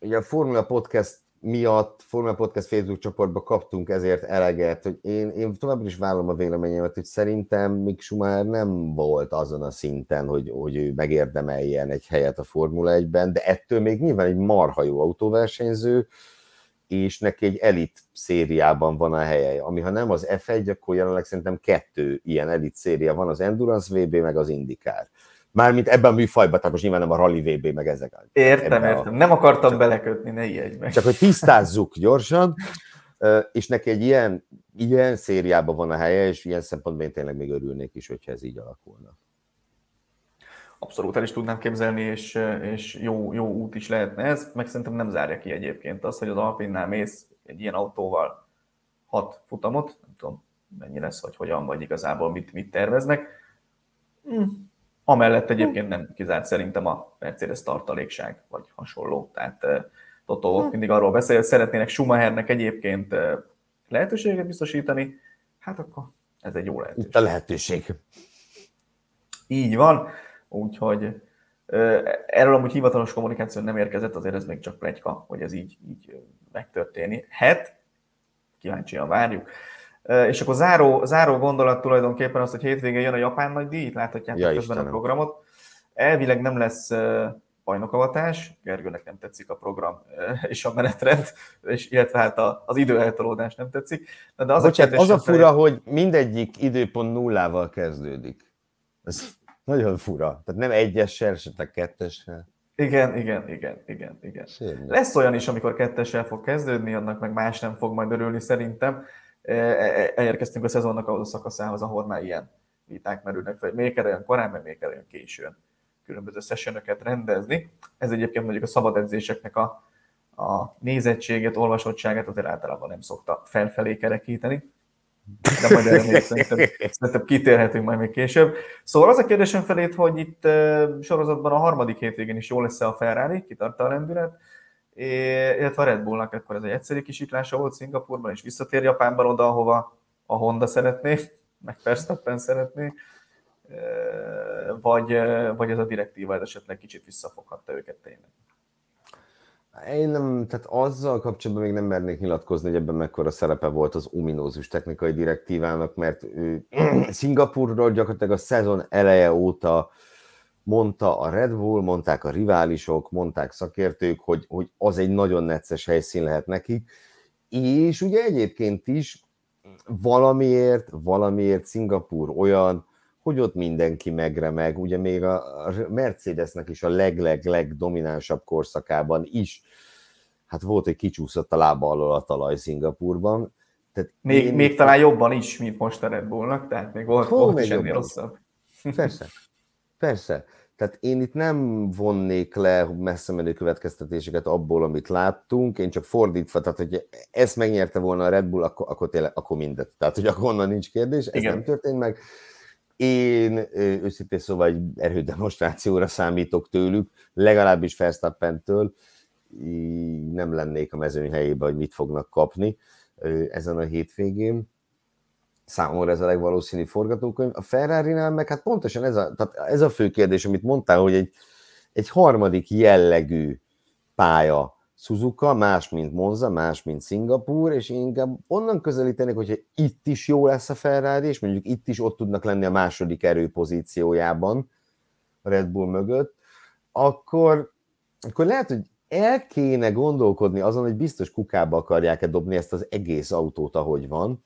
ugye a Formula Podcast miatt Formula Podcast Facebook csoportba kaptunk ezért eleget, hogy én, én továbbra is vállom a véleményemet, hogy szerintem Mick Schumacher nem volt azon a szinten, hogy, hogy ő megérdemeljen egy helyet a Formula 1-ben, de ettől még nyilván egy marha jó autóversenyző, és neki egy elit szériában van a helye, ami ha nem az F1, akkor jelenleg szerintem kettő ilyen elit széria van, az Endurance VB, meg az IndyCar. Mármint ebben a műfajban, tehát most nyilván nem a Rally VB, meg ezek. Értem, értem. A... Nem akartam csak, belekötni, ne ijedj meg. Csak hogy tisztázzuk gyorsan, és neki egy ilyen, ilyen szériában van a helye, és ilyen szempontból én tényleg még örülnék is, hogyha ez így alakulna. Abszolút el is tudnám képzelni, és, és jó, jó út is lehetne ez, meg szerintem nem zárja ki egyébként azt, hogy az Alpinnál mész egy ilyen autóval hat futamot, nem tudom mennyi lesz, vagy hogyan, vagy igazából mit, mit terveznek. Hm Amellett egyébként nem kizárt szerintem a Mercedes tartalékság, vagy hasonló. Tehát Toto Wolff hm. mindig arról beszél, hogy szeretnének Schumachernek egyébként lehetőséget biztosítani, hát akkor ez egy jó lehetőség. Itt a lehetőség. Így van, úgyhogy erről amúgy hivatalos kommunikáció nem érkezett, azért ez még csak plegyka, hogy ez így, így megtörténik. Het, kíváncsian várjuk. És akkor záró, záró gondolat tulajdonképpen az, hogy hétvégén jön a japán nagy díj, láthatjátok ja, közben Istenem. a programot. Elvileg nem lesz bajnokavatás, Gergőnek nem tetszik a program és a menetrend, és illetve hát az időeltolódás nem tetszik. De az Bocsánat, a az a fura, felé... hogy mindegyik időpont nullával kezdődik. Ez nagyon fura. Tehát nem egyessel, esetleg kettessel. Igen, igen, igen, igen, igen. Sérnyű. Lesz olyan is, amikor kettessel fog kezdődni, annak meg más nem fog majd örülni szerintem. E, e, elérkeztünk a szezonnak ahhoz a szakaszához, ahol már ilyen viták merülnek fel, még kell olyan korán, meg még kell olyan későn különböző sessionöket rendezni. Ez egyébként mondjuk a szabad edzéseknek a, a nézettséget, olvasottságát azért általában nem szokta felfelé kerekíteni. De majd erre még szerintem, szerintem kitérhetünk majd még később. Szóval az a kérdésem felét, hogy itt sorozatban a harmadik hétvégén is jó lesz-e a Ferrari, kitart a lendület, illetve a Red Bullnak akkor ez egy egyszerű kisítlása volt Szingapurban, és visszatér Japánban oda, ahova a Honda szeretné, meg Verstappen szeretné, vagy, vagy ez a direktíva ez esetleg kicsit visszafoghatta őket tényleg. Én nem, tehát azzal kapcsolatban még nem mernék nyilatkozni, hogy ebben mekkora szerepe volt az ominózus technikai direktívának, mert ő, Szingapurról gyakorlatilag a szezon eleje óta mondta a Red Bull, mondták a riválisok, mondták szakértők, hogy, hogy az egy nagyon necces helyszín lehet nekik, és ugye egyébként is valamiért, valamiért Szingapur olyan, hogy ott mindenki megremeg, ugye még a Mercedesnek is a leg-leg-leg dominánsabb korszakában is, hát volt, hogy kicsúszott a lába alól a talaj Szingapurban. Tehát még, én... még talán jobban is, mint most a Red Bullnak, tehát még volt, Hó, volt még is ennél rosszabb. Persze, persze. Tehát én itt nem vonnék le messze menő következtetéseket abból, amit láttunk, én csak fordítva, tehát hogy ezt megnyerte volna a Red Bull, akkor, akkor, tényleg, akkor mindet. Tehát, hogy akkor onnan nincs kérdés, ez Igen. nem történt meg. Én őszintén szóval egy erődemonstrációra számítok tőlük, legalábbis Verstappentől, nem lennék a mezőny helyében, hogy mit fognak kapni ezen a hétvégén számomra ez a legvalószínűbb forgatókönyv. A ferrari meg hát pontosan ez a, tehát ez a fő kérdés, amit mondtál, hogy egy, egy harmadik jellegű pálya Suzuka, más, mint Monza, más, mint Szingapúr, és inkább onnan közelítenek, hogyha itt is jó lesz a Ferrari, és mondjuk itt is ott tudnak lenni a második erőpozíciójában a Red Bull mögött, akkor, akkor lehet, hogy el kéne gondolkodni azon, hogy biztos kukába akarják-e dobni ezt az egész autót, ahogy van,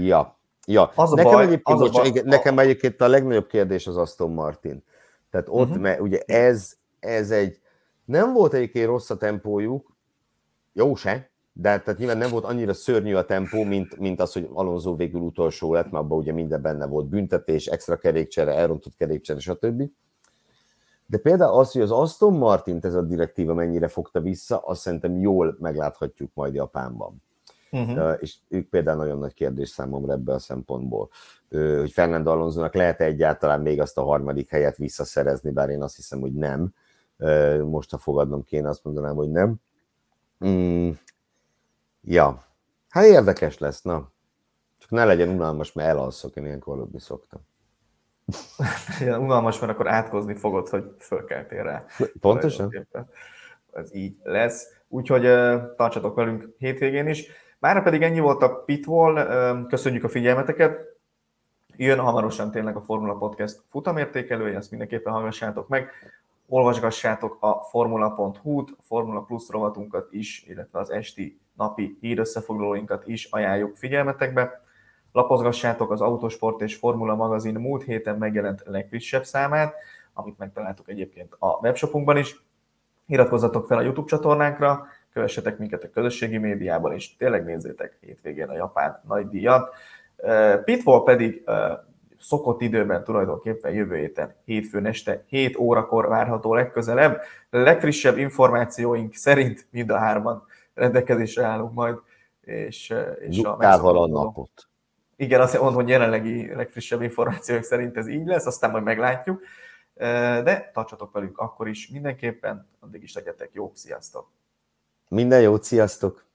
Ja, Ja, az a nekem baj, egyébként, az a baj, igen, nekem egyébként a legnagyobb kérdés az Aston Martin. Tehát ott, uh-huh. mert ugye ez, ez egy, nem volt egyébként rossz a tempójuk, jó se, de tehát nyilván nem volt annyira szörnyű a tempó, mint, mint az, hogy Alonso végül utolsó lett, mert abban ugye minden benne volt büntetés, extra kerékcsere, elrontott kerékcsere, stb. De például az, hogy az Aston Martin ez a direktíva mennyire fogta vissza, azt szerintem jól megláthatjuk majd Japánban. Uh-huh. És ők például nagyon nagy kérdés számomra ebből a szempontból, hogy Fernando Alonso-nak lehet egyáltalán még azt a harmadik helyet visszaszerezni, bár én azt hiszem, hogy nem. Most, ha fogadnom kéne, azt mondanám, hogy nem. Mm. Ja, hát érdekes lesz, na. Csak ne legyen unalmas, mert elalszok, én ilyenkor aludni szoktam. Unalmas, mert akkor átkozni fogod, hogy fölkeltél rá. Pontosan. Ez így lesz. Úgyhogy tartsatok velünk hétvégén is. Mára pedig ennyi volt a Pitwall, köszönjük a figyelmeteket. Jön hamarosan tényleg a Formula Podcast futamértékelője, ezt mindenképpen hallgassátok meg. Olvasgassátok a formula.hu-t, a Formula Plus rovatunkat is, illetve az esti napi hírösszefoglalóinkat is ajánljuk figyelmetekbe. Lapozgassátok az Autosport és Formula magazin múlt héten megjelent legfrissebb számát, amit megtaláltuk egyébként a webshopunkban is. Iratkozzatok fel a YouTube csatornánkra, kövessetek minket a közösségi médiában, és tényleg nézzétek hétvégén a japán nagy díjat. Pitfall pedig szokott időben tulajdonképpen jövő héten, hétfőn este 7 órakor várható legközelebb. Legfrissebb információink szerint mind a hárman rendelkezésre állunk majd. És, és a, a napot. Igen, azt mondom, hogy jelenlegi legfrissebb információk szerint ez így lesz, aztán majd meglátjuk. De tartsatok velünk akkor is mindenképpen, addig is legyetek jók, sziasztok! Minden jót, sziasztok!